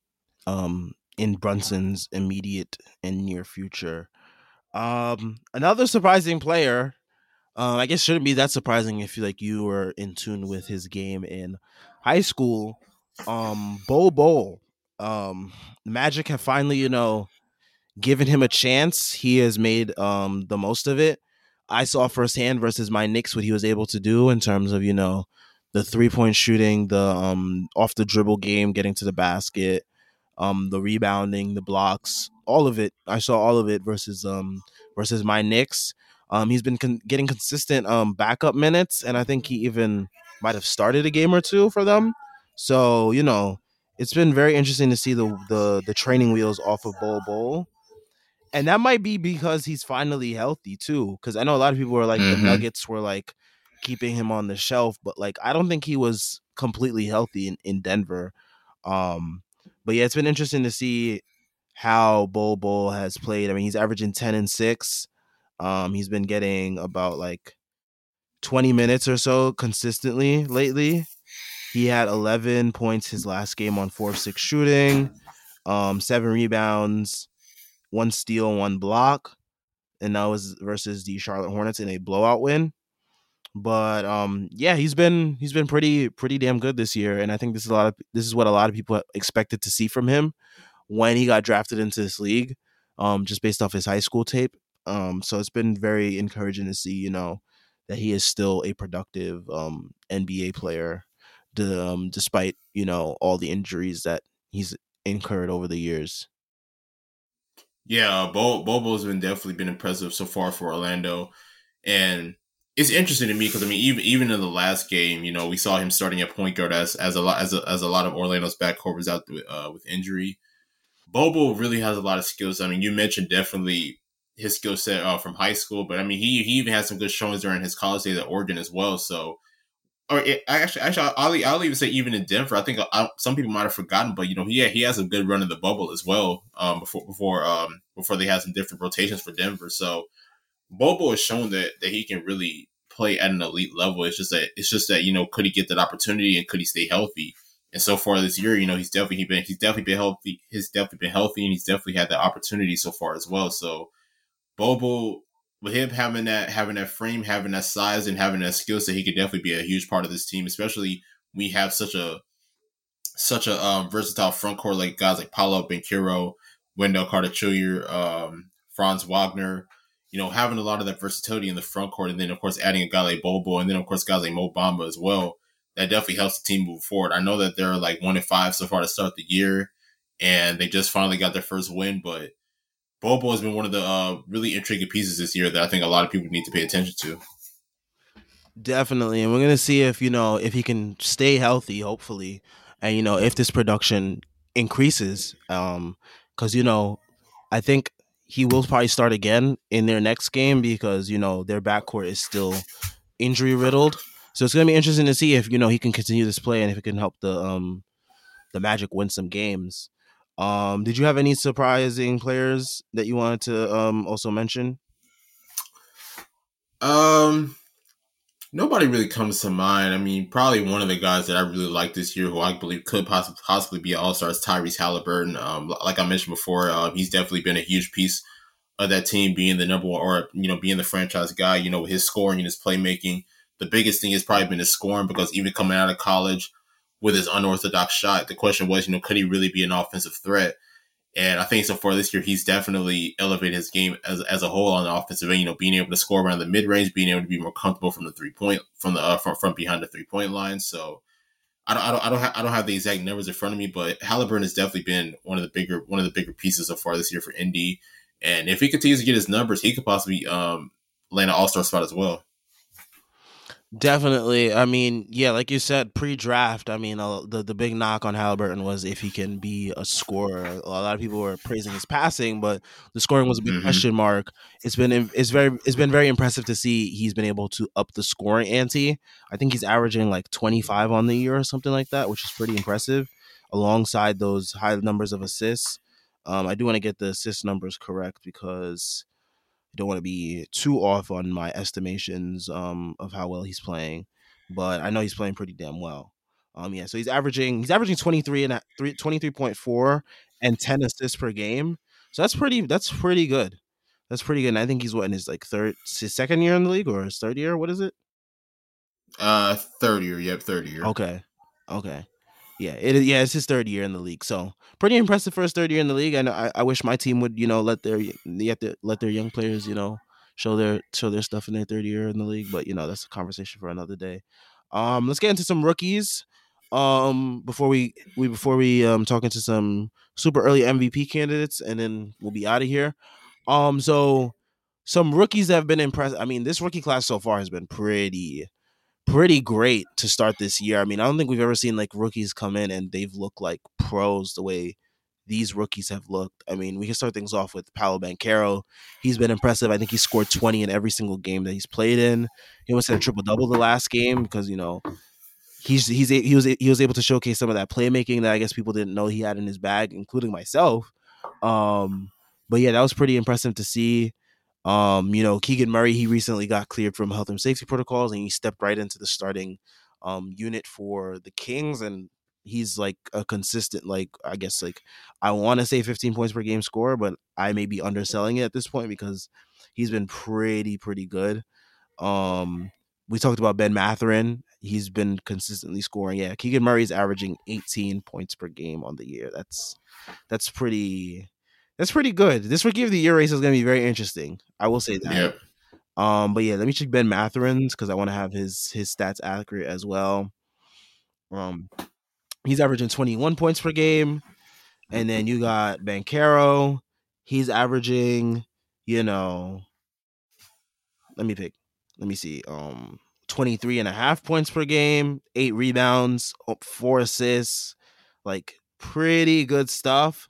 um in Brunson's immediate and near future. Um another surprising player, um, I guess shouldn't be that surprising if you like you were in tune with his game in high school. Um Bo Bol. Um Magic have finally, you know, given him a chance. He has made um the most of it. I saw firsthand versus my Knicks what he was able to do in terms of, you know, the three point shooting, the um off the dribble game, getting to the basket, um the rebounding, the blocks, all of it. I saw all of it versus um versus my Knicks. Um, he's been con- getting consistent um backup minutes, and I think he even might have started a game or two for them. So you know, it's been very interesting to see the the the training wheels off of Bol Bol. And that might be because he's finally healthy too. Because I know a lot of people were like mm-hmm. the Nuggets were like keeping him on the shelf, but like I don't think he was completely healthy in, in Denver. Um, but yeah, it's been interesting to see how Bol Bol has played. I mean, he's averaging 10 and 6. Um, he's been getting about like 20 minutes or so consistently lately. He had 11 points his last game on 4 6 shooting, um, seven rebounds, one steal, one block. And that was versus the Charlotte Hornets in a blowout win. But um, yeah, he's been he's been pretty pretty damn good this year, and I think this is a lot of this is what a lot of people expected to see from him when he got drafted into this league, um, just based off his high school tape. Um, so it's been very encouraging to see, you know, that he is still a productive um, NBA player, to, um, despite you know all the injuries that he's incurred over the years. Yeah, Bo- Bol Bol's been definitely been impressive so far for Orlando, and it's interesting to me because I mean, even even in the last game, you know, we saw him starting at point guard as as a lot as a, as a lot of Orlando's backcourt was out uh, with injury. Bol Bol really has a lot of skills. I mean, you mentioned definitely his skill set uh, from high school, but I mean, he he even had some good showings during his college days at Oregon as well. So, or it, actually, actually, I'll, I'll even say even in Denver, I think I, some people might have forgotten, but you know, he he has a good run in the bubble as well. Um, before before um before they had some different rotations for Denver. So, Bol Bol has shown that that he can really play at an elite level. It's just that it's just that you know, could he get that opportunity and could he stay healthy? And so far this year, you know, he's definitely been he's definitely been healthy. He's definitely been healthy, and he's definitely had that opportunity so far as well. So Bol Bol, with him having that having that frame, having that size, and having that skill set, he could definitely be a huge part of this team. Especially we have such a such a um, versatile front court like guys like Paolo Banchero, Wendell Carter Jr., um, Franz Wagner. You know, having a lot of that versatility in the front court, and then of course adding a guy like Bol Bol, and then of course guys like Mo Bamba as well that definitely helps the team move forward. I know that they're like one and five so far to start the year, and they just finally got their first win. But Bol Bol has been one of the uh, really intriguing pieces this year that I think a lot of people need to pay attention to. Definitely, and we're gonna see if you know if he can stay healthy, hopefully, and you know if this production increases. Um, because you know, I think he will probably start again in their next game because you know their backcourt is still injury riddled. So it's gonna be interesting to see if you know he can continue this play and if it can help the um the Magic win some games. Um, did you have any surprising players that you wanted to um also mention? Um, nobody really comes to mind. I mean, probably one of the guys that I really like this year, who I believe could possibly possibly be an All Star, is Tyrese Halliburton. Um, like I mentioned before, uh, he's definitely been a huge piece of that team, being the number one or you know being the franchise guy. You know, his scoring and his playmaking the biggest thing has probably been his scoring because even coming out of college with his unorthodox shot, the question was, you know, could he really be an offensive threat? And I think so far this year, he's definitely elevated his game as, as a whole on the offensive end. You know, being able to score around the mid range, being able to be more comfortable from the three point from the uh, from, from behind the three point line. So I don't I don't I don't, ha- I don't have the exact numbers in front of me, but Halliburton has definitely been one of the bigger one of the bigger pieces so far this year for Indy. And if he continues to get his numbers, he could possibly um, land an All Star spot as well. Definitely. I mean, yeah, like you said, pre-draft. I mean, uh, the the big knock on Halliburton was if he can be a scorer. A lot of people were praising his passing, but the scoring was a big mm-hmm. question mark. It's been it's very it's been very impressive to see he's been able to up the scoring ante. I think he's averaging like 25 on the year or something like that, which is pretty impressive. Alongside those high numbers of assists, um, I do want to get the assist numbers correct because don't want to be too off on my estimations um, of how well he's playing, but I know he's playing pretty damn well. Um, yeah, so he's averaging he's averaging 23 and 23.4 and 10 assists per game. So that's pretty that's pretty good. That's pretty good. And I think he's what in his like third his second year in the league or his third year? What is it? Uh third year, yep, third year. Okay. Okay yeah, it is. Yeah, it's his third year in the league, so pretty impressive for his third year in the league. And I, I wish my team would, you know, let their have to let their young players, you know, show their show their stuff in their third year in the league. But you know, that's a conversation for another day. Um, let's get into some rookies. Um, before we we before we um talk into some super early MVP candidates, and then we'll be out of here. Um, so some rookies that have been impressed. I mean, this rookie class so far has been pretty pretty great to start this year. I mean, I don't think we've ever seen like rookies come in and they've looked like pros the way these rookies have looked. I mean, we can start things off with Paolo Banchero. He's been impressive. I think he scored 20 in every single game that he's played in. He almost had a triple double the last game because, you know, he's he's he was he was able to showcase some of that playmaking that I guess people didn't know he had in his bag, including myself. Um, but yeah, that was pretty impressive to see. Um, you know, Keegan Murray, he recently got cleared from health and safety protocols and he stepped right into the starting um unit for the Kings and he's like a consistent like I guess like I want to say 15 points per game score, but I may be underselling it at this point because he's been pretty pretty good. Um we talked about Ben Mathurin. He's been consistently scoring. Yeah, Keegan Murray's averaging 18 points per game on the year. That's that's pretty that's pretty good. This rookie of the year race is going to be very interesting. I will say that. Yep. Um, but yeah, let me check Ben Mathurin's because I want to have his his stats accurate as well. Um, he's averaging 21 points per game, and then you got Banchero. He's averaging, you know, let me pick. Let me see. Um, 23 and a half points per game, eight rebounds, four assists, like pretty good stuff.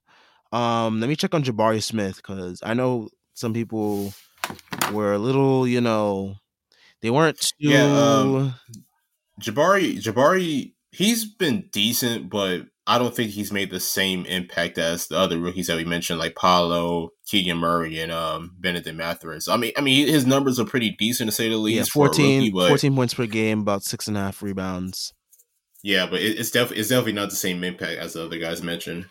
Um, let me check on Jabari Smith because I know some people were a little, you know, they weren't too. Yeah, um, Jabari, Jabari, he's been decent, but I don't think he's made the same impact as the other rookies that we mentioned, like Paolo, Keegan Murray, and um, Bennedict Mathurin. So, I mean, I mean, his numbers are pretty decent to say the least. Yeah, 14, rookie, but, 14 points per game, about six and a half rebounds. Yeah, but it's definitely it's definitely not the same impact as the other guys mentioned.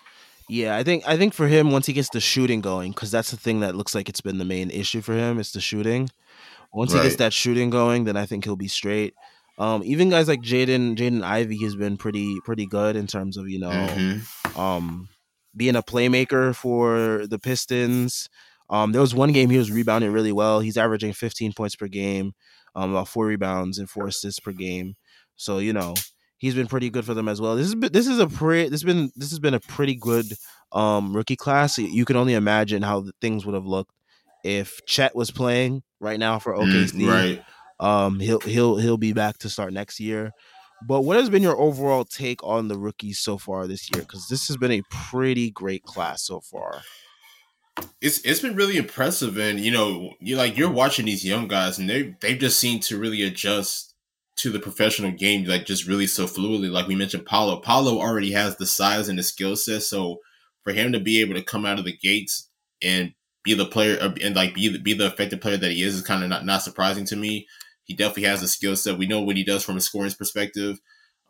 Yeah, I think I think for him once he gets the shooting going, because that's the thing that looks like it's been the main issue for him. It's the shooting. Once right. he gets that shooting going, then I think he'll be straight. Um, even guys like Jaden Jaden Ivey has been pretty pretty good in terms of you know mm-hmm. um, being a playmaker for the Pistons. Um, there was one game he was rebounding really well. He's averaging 15 points per game, um, about four rebounds and four assists per game. So you know he's been pretty good for them as well. This is this is a pretty this has been this has been a pretty good um, rookie class. You can only imagine how things would have looked if Chet was playing right now for OKC. Mm, right. Um, he'll he'll he'll be back to start next year. But what has been your overall take on the rookies so far this year? Because this has been a pretty great class so far. It's it's been really impressive, and you know, you like you're watching these young guys, and they they've just seemed to really adjust to the professional game, like just really so fluidly. Like we mentioned, Paolo. Paolo already has the size and the skill set, so for him to be able to come out of the gates and be the player and like be the, be the effective player that he is is kind of not, not surprising to me. He definitely has the skill set. We know what he does from a scoring perspective.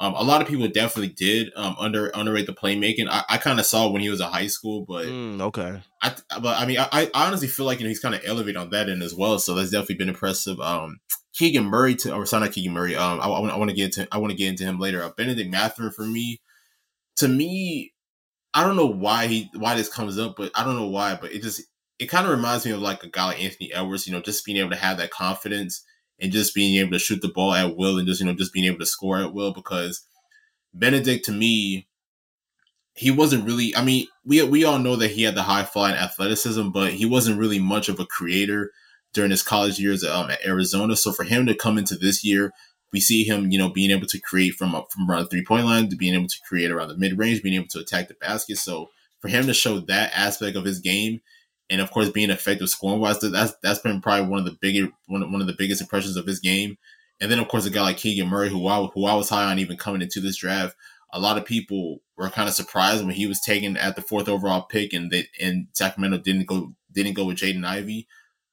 Um, a lot of people definitely did um, under underrate the playmaking. I, I kind of saw when he was in high school, but mm, okay. I but I mean, I, I honestly feel like you know he's kind of elevated on that end as well. So that's definitely been impressive. Um, Keegan Murray to or sorry, not Keegan Murray. Um, I, I, want to get into I want to get into him later. Uh, Bennedict Mathurin for me, to me, I don't know why he why this comes up, but I don't know why, but it just it kind of reminds me of like a guy like Anthony Edwards. You know, just being able to have that confidence and just being able to shoot the ball at will and just you know just being able to score at will because Bennedict to me he wasn't really I mean we we all know that he had the high flying athleticism but he wasn't really much of a creator during his college years um, at Arizona so for him to come into this year we see him you know being able to create from from around the three point line to being able to create around the mid range being able to attack the basket so for him to show that aspect of his game and of course being effective scoring wise, that's that's been probably one of the bigger one, one of the biggest impressions of his game. And then of course a guy like Keegan Murray, who I who I was high on even coming into this draft. A lot of people were kind of surprised when he was taken at the fourth overall pick, and that and Sacramento didn't go didn't go with Jaden Ivey.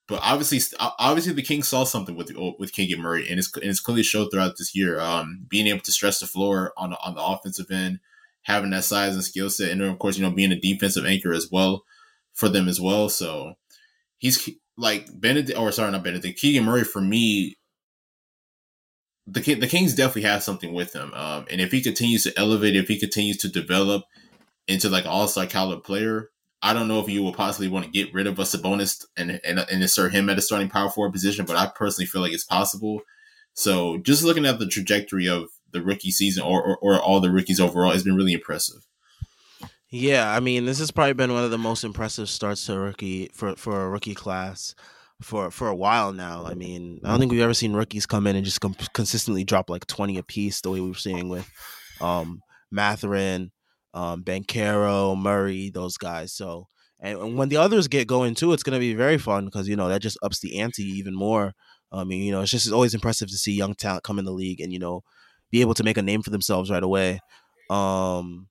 But obviously, obviously the Kings saw something with with Keegan Murray, and it's and it's clearly showed throughout this year. Um, being able to stretch the floor on on the offensive end, having that size and skill set, and then of course you know being a defensive anchor as well for them as well. So he's like Bennedict, or sorry, not Bennedict, Keegan Murray for me. The the Kings definitely have something with him, um, and if he continues to elevate, if he continues to develop into like all star caliber player, I don't know if you will possibly want to get rid of a Sabonis and, and and insert him at a starting power forward position, but I personally feel like it's possible. So just looking at the trajectory of the rookie season or, or, or all the rookies overall it's been really impressive. Yeah, I mean, this has probably been one of the most impressive starts to a rookie for for a rookie class for for a while now. I mean, I don't think we've ever seen rookies come in and just com- consistently drop like twenty a piece the way we were seeing with um, Mathurin, um, Banchero, Murray, those guys. So, and, and when the others get going too, it's going to be very fun because you know that just ups the ante even more. I mean, you know, it's just always impressive to see young talent come in the league and you know be able to make a name for themselves right away. Um,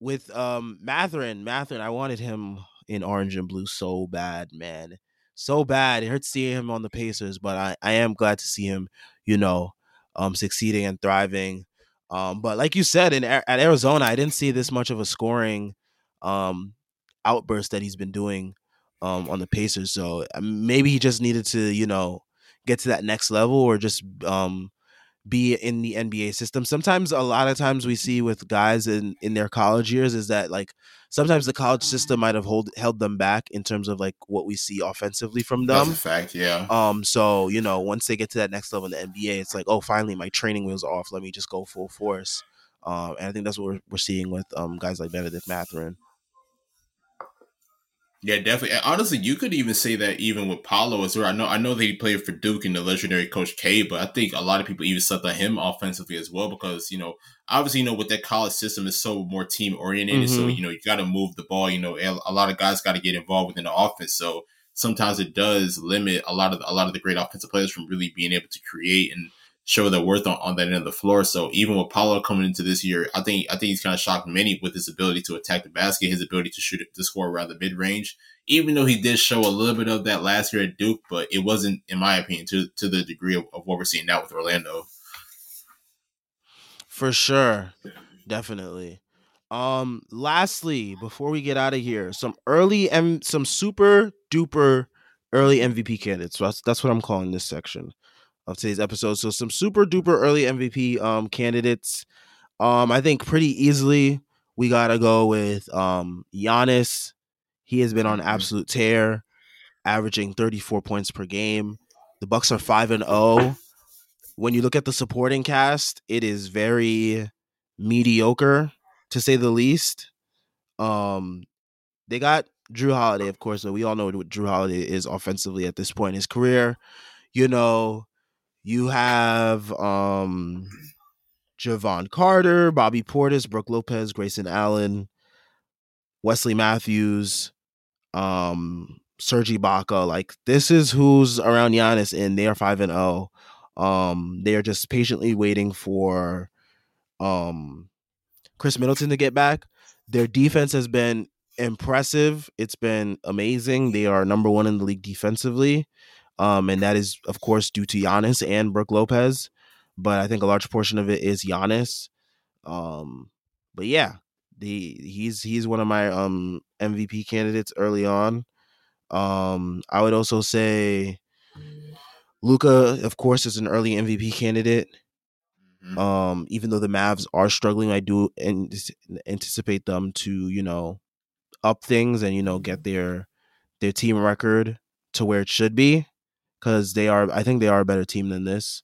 with um Matherin, Mathurin, I wanted him in orange and blue so bad, man. So bad. It hurts seeing him on the Pacers, but I, I am glad to see him, you know, um succeeding and thriving. Um, but like you said, in at Arizona, I didn't see this much of a scoring um outburst that he's been doing um on the Pacers. So um, maybe he just needed to, you know, get to that next level or just um be in the NBA system. Sometimes a lot of times we see with guys in in their college years is that like sometimes the college system might have hold held them back in terms of like what we see offensively from them. That's a fact, yeah. Um so, you know, once they get to that next level in the NBA, it's like, "Oh, finally my training wheels are off. Let me just go full force." Um and I think that's what we're, we're seeing with um guys like Bennedict Mathurin. Yeah, definitely. And honestly, you could even say that even with Paolo as well. I know I know that he played for Duke and the legendary Coach K, but I think a lot of people even slept on him offensively as well because you know obviously you know with that college system is so more team oriented, mm-hmm. so you know you got to move the ball. You know a lot of guys got to get involved within the offense. So sometimes it does limit a lot of a lot of the great offensive players from really being able to create and show their worth on, on that end of the floor. So even with Paolo coming into this year, I think I think he's kind of shocked many with his ability to attack the basket, his ability to shoot to score around the mid range. Even though he did show a little bit of that last year at Duke, but it wasn't, in my opinion, to to the degree of, of what we're seeing now with Orlando. For sure, definitely. Um, lastly, before we get out of here, some early M, some super duper early MVP candidates. So that's that's what I'm calling this section of today's episode. So some super duper early MVP um candidates. Um, I think pretty easily we gotta go with um Giannis. He has been on absolute tear, averaging 34 points per game. The Bucks are five and zero. Oh. When you look at the supporting cast, it is very mediocre to say the least. Um, they got Jrue Holiday, of course, but we all know what Jrue Holiday is offensively at this point in his career. You know, you have um Jevon Carter, Bobby Portis, Brook Lopez, Grayson Allen, Wesley Matthews, um, Serge Ibaka. Like this is who's around Giannis, and they are five and zero. Oh. Um, they are just patiently waiting for um Khris Middleton to get back. Their defense has been impressive. It's been amazing. They are number one in the league defensively. Um, and that is, of course, due to Giannis and Brook Lopez. But I think a large portion of it is Giannis. Um, but yeah, the he's he's one of my um MVP candidates early on. Um, I would also say Luka, of course, is an early MVP candidate. Mm-hmm. Um, even though the Mavs are struggling, I do anticipate them to, you know, up things and you know get their their team record to where it should be because they are I think they are a better team than this.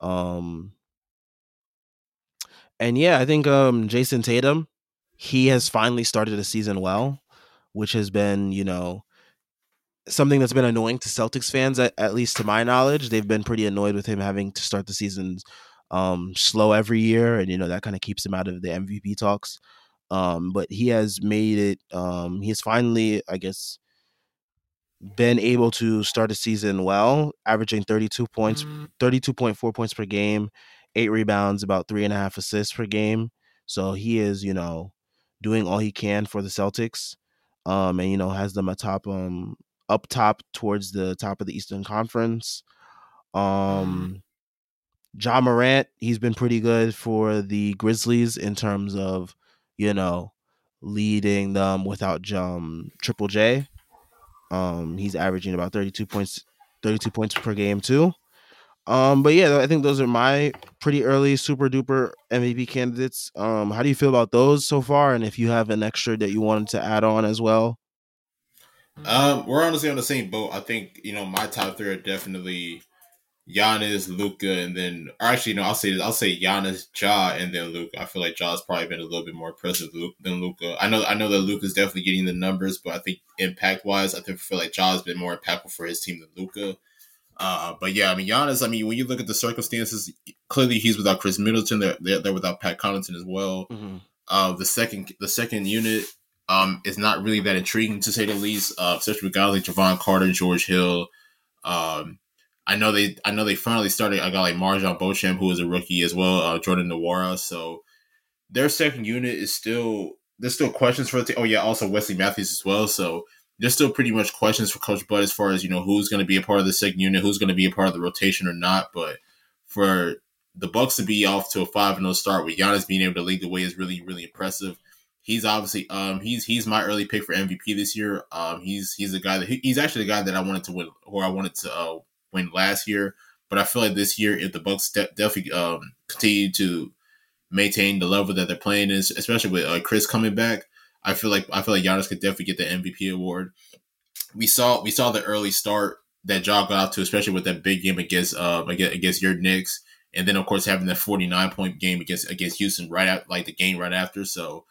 Um and yeah, I think um Jayson Tatum, he has finally started the season well, which has been, you know, something that's been annoying to Celtics fans, at, at least to my knowledge. They've been pretty annoyed with him having to start the season um slow every year and you know that kind of keeps him out of the MVP talks. Um, but he has made it um he has finally, I guess, been able to start a season well, averaging 32 points, mm. 32.4 points per game, eight rebounds, about three and a half assists per game. So he is, you know, doing all he can for the Celtics. Um, and you know, has them atop um up top towards the top of the Eastern Conference. Um Ja Morant, he's been pretty good for the Grizzlies in terms of, you know, leading them without um Triple J. Um, he's averaging about 32 points, 32 points per game too. Um, but yeah, I think those are my pretty early super duper MVP candidates. Um, how do you feel about those so far? And if you have an extra that you wanted to add on as well. Um, we're honestly on the same boat. I think you know my top three are definitely Giannis, Luka, and then actually no, I'll say this, I'll say Giannis, Ja, and then Luka. I feel like Ja's probably been a little bit more impressive than Luka. I know I know that Luka's definitely getting the numbers, but I think impact wise, I think I feel like Ja's been more impactful for his team than Luka. Uh, but yeah, I mean Giannis. I mean, when you look at the circumstances, clearly he's without Khris Middleton. They're they're, they're without Pat Connaughton as well. Mm-hmm. Uh, the second the second unit um is not really that intriguing to say the least. Uh, especially with guys like Jevon Carter, George Hill. Um, I know they I know they finally started. I got like MarJon Beauchamp, who is a rookie as well, uh, Jordan Nwora. So their second unit is still there's still questions for the team. Oh yeah, also Wesley Matthews as well. So there's still pretty much questions for Coach Bud as far as you know who's going to be a part of the second unit, who's going to be a part of the rotation or not. But for the Bucks to be off to a five and 0 start with Giannis being able to lead the way is really really impressive. He's obviously um he's he's my early pick for MVP this year. Um he's he's a guy that he, he's actually the guy that I wanted to win or I wanted to uh, win last year. But I feel like this year, if the Bucks de- definitely um, continue to maintain the level that they're playing is, especially with uh, Khris coming back, I feel like I feel like Giannis could definitely get the MVP award. We saw we saw the early start that Ja got out to, especially with that big game against um against, against your Knicks, and then of course having that forty nine point game against against Houston right at like the game right after. So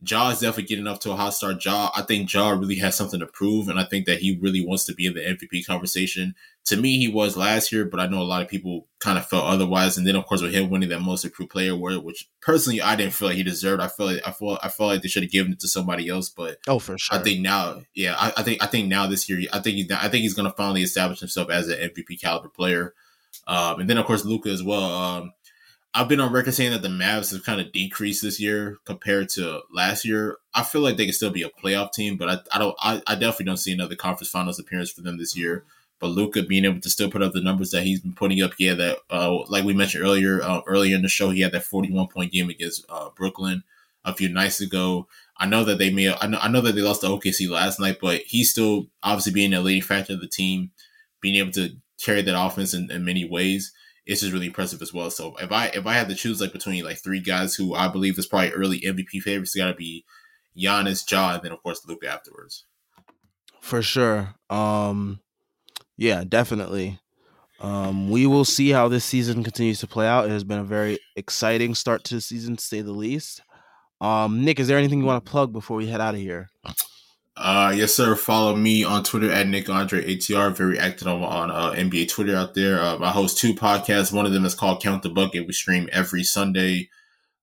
Ja is definitely getting up to a hot start. Ja, I think Ja really has something to prove, and I think that he really wants to be in the MVP conversation. To me, he was last year, but I know a lot of people kind of felt otherwise. And then, of course, with him winning that Most Improved Player award, which personally I didn't feel like he deserved. I feel like I feel I felt like they should have given it to somebody else. But oh, for sure. I think now, yeah, I, I think I think now this year, I think he's I think he's going to finally establish himself as an MVP caliber player. Um, and then, of course, Luka as well. Um, I've been on record saying that the Mavs have kind of decreased this year compared to last year. I feel like they can still be a playoff team, but I, I don't. I, I, definitely don't see another conference finals appearance for them this year. But Luka being able to still put up the numbers that he's been putting up, yeah, that uh, like we mentioned earlier, uh, earlier in the show, he had that forty-one point game against uh, Brooklyn a few nights ago. I know that they may, I know, I know that they lost to OKC last night, but he's still obviously being a leading factor of the team, being able to carry that offense in, in many ways it's just really impressive as well. So if I if I had to choose like between like three guys who I believe is probably early MVP favorites, got to be Giannis, Ja, and then of course Luka afterwards. For sure. Um, yeah, definitely. Um, we will see how this season continues to play out. It has been a very exciting start to the season, to say the least. Um, Nick, is there anything you want to plug before we head out of here? Uh, yes, sir. Follow me on Twitter at Nick Andre ATR. Very active on, on uh, NBA Twitter out there. Uh, I host two podcasts. One of them is called Count the Bucket. We stream every Sunday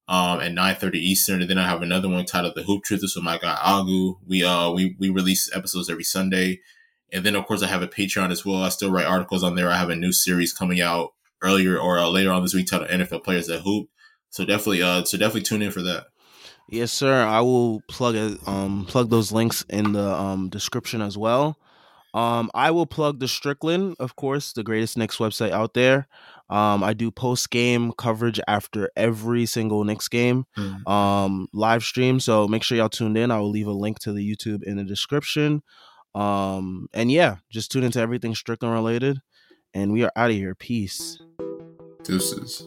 um, at 9.30 Eastern. And then I have another one titled The Hoop Truth. This with my guy Agu. We, uh, we, we release episodes every Sunday. And then, of course, I have a Patreon as well. I still write articles on there. I have a new series coming out earlier or uh, later on this week titled NFL Players That Hoop. So definitely, uh, so definitely tune in for that. Yes, sir. I will plug it, um plug those links in the um description as well. Um, I will plug the Strickland, of course, the greatest Knicks website out there. Um, I do post game coverage after every single Knicks game, mm. um, live stream. So make sure y'all tuned in. I will leave a link to the YouTube in the description. Um, and yeah, just tune into everything Strickland related. And we are out of here. Peace. Deuces.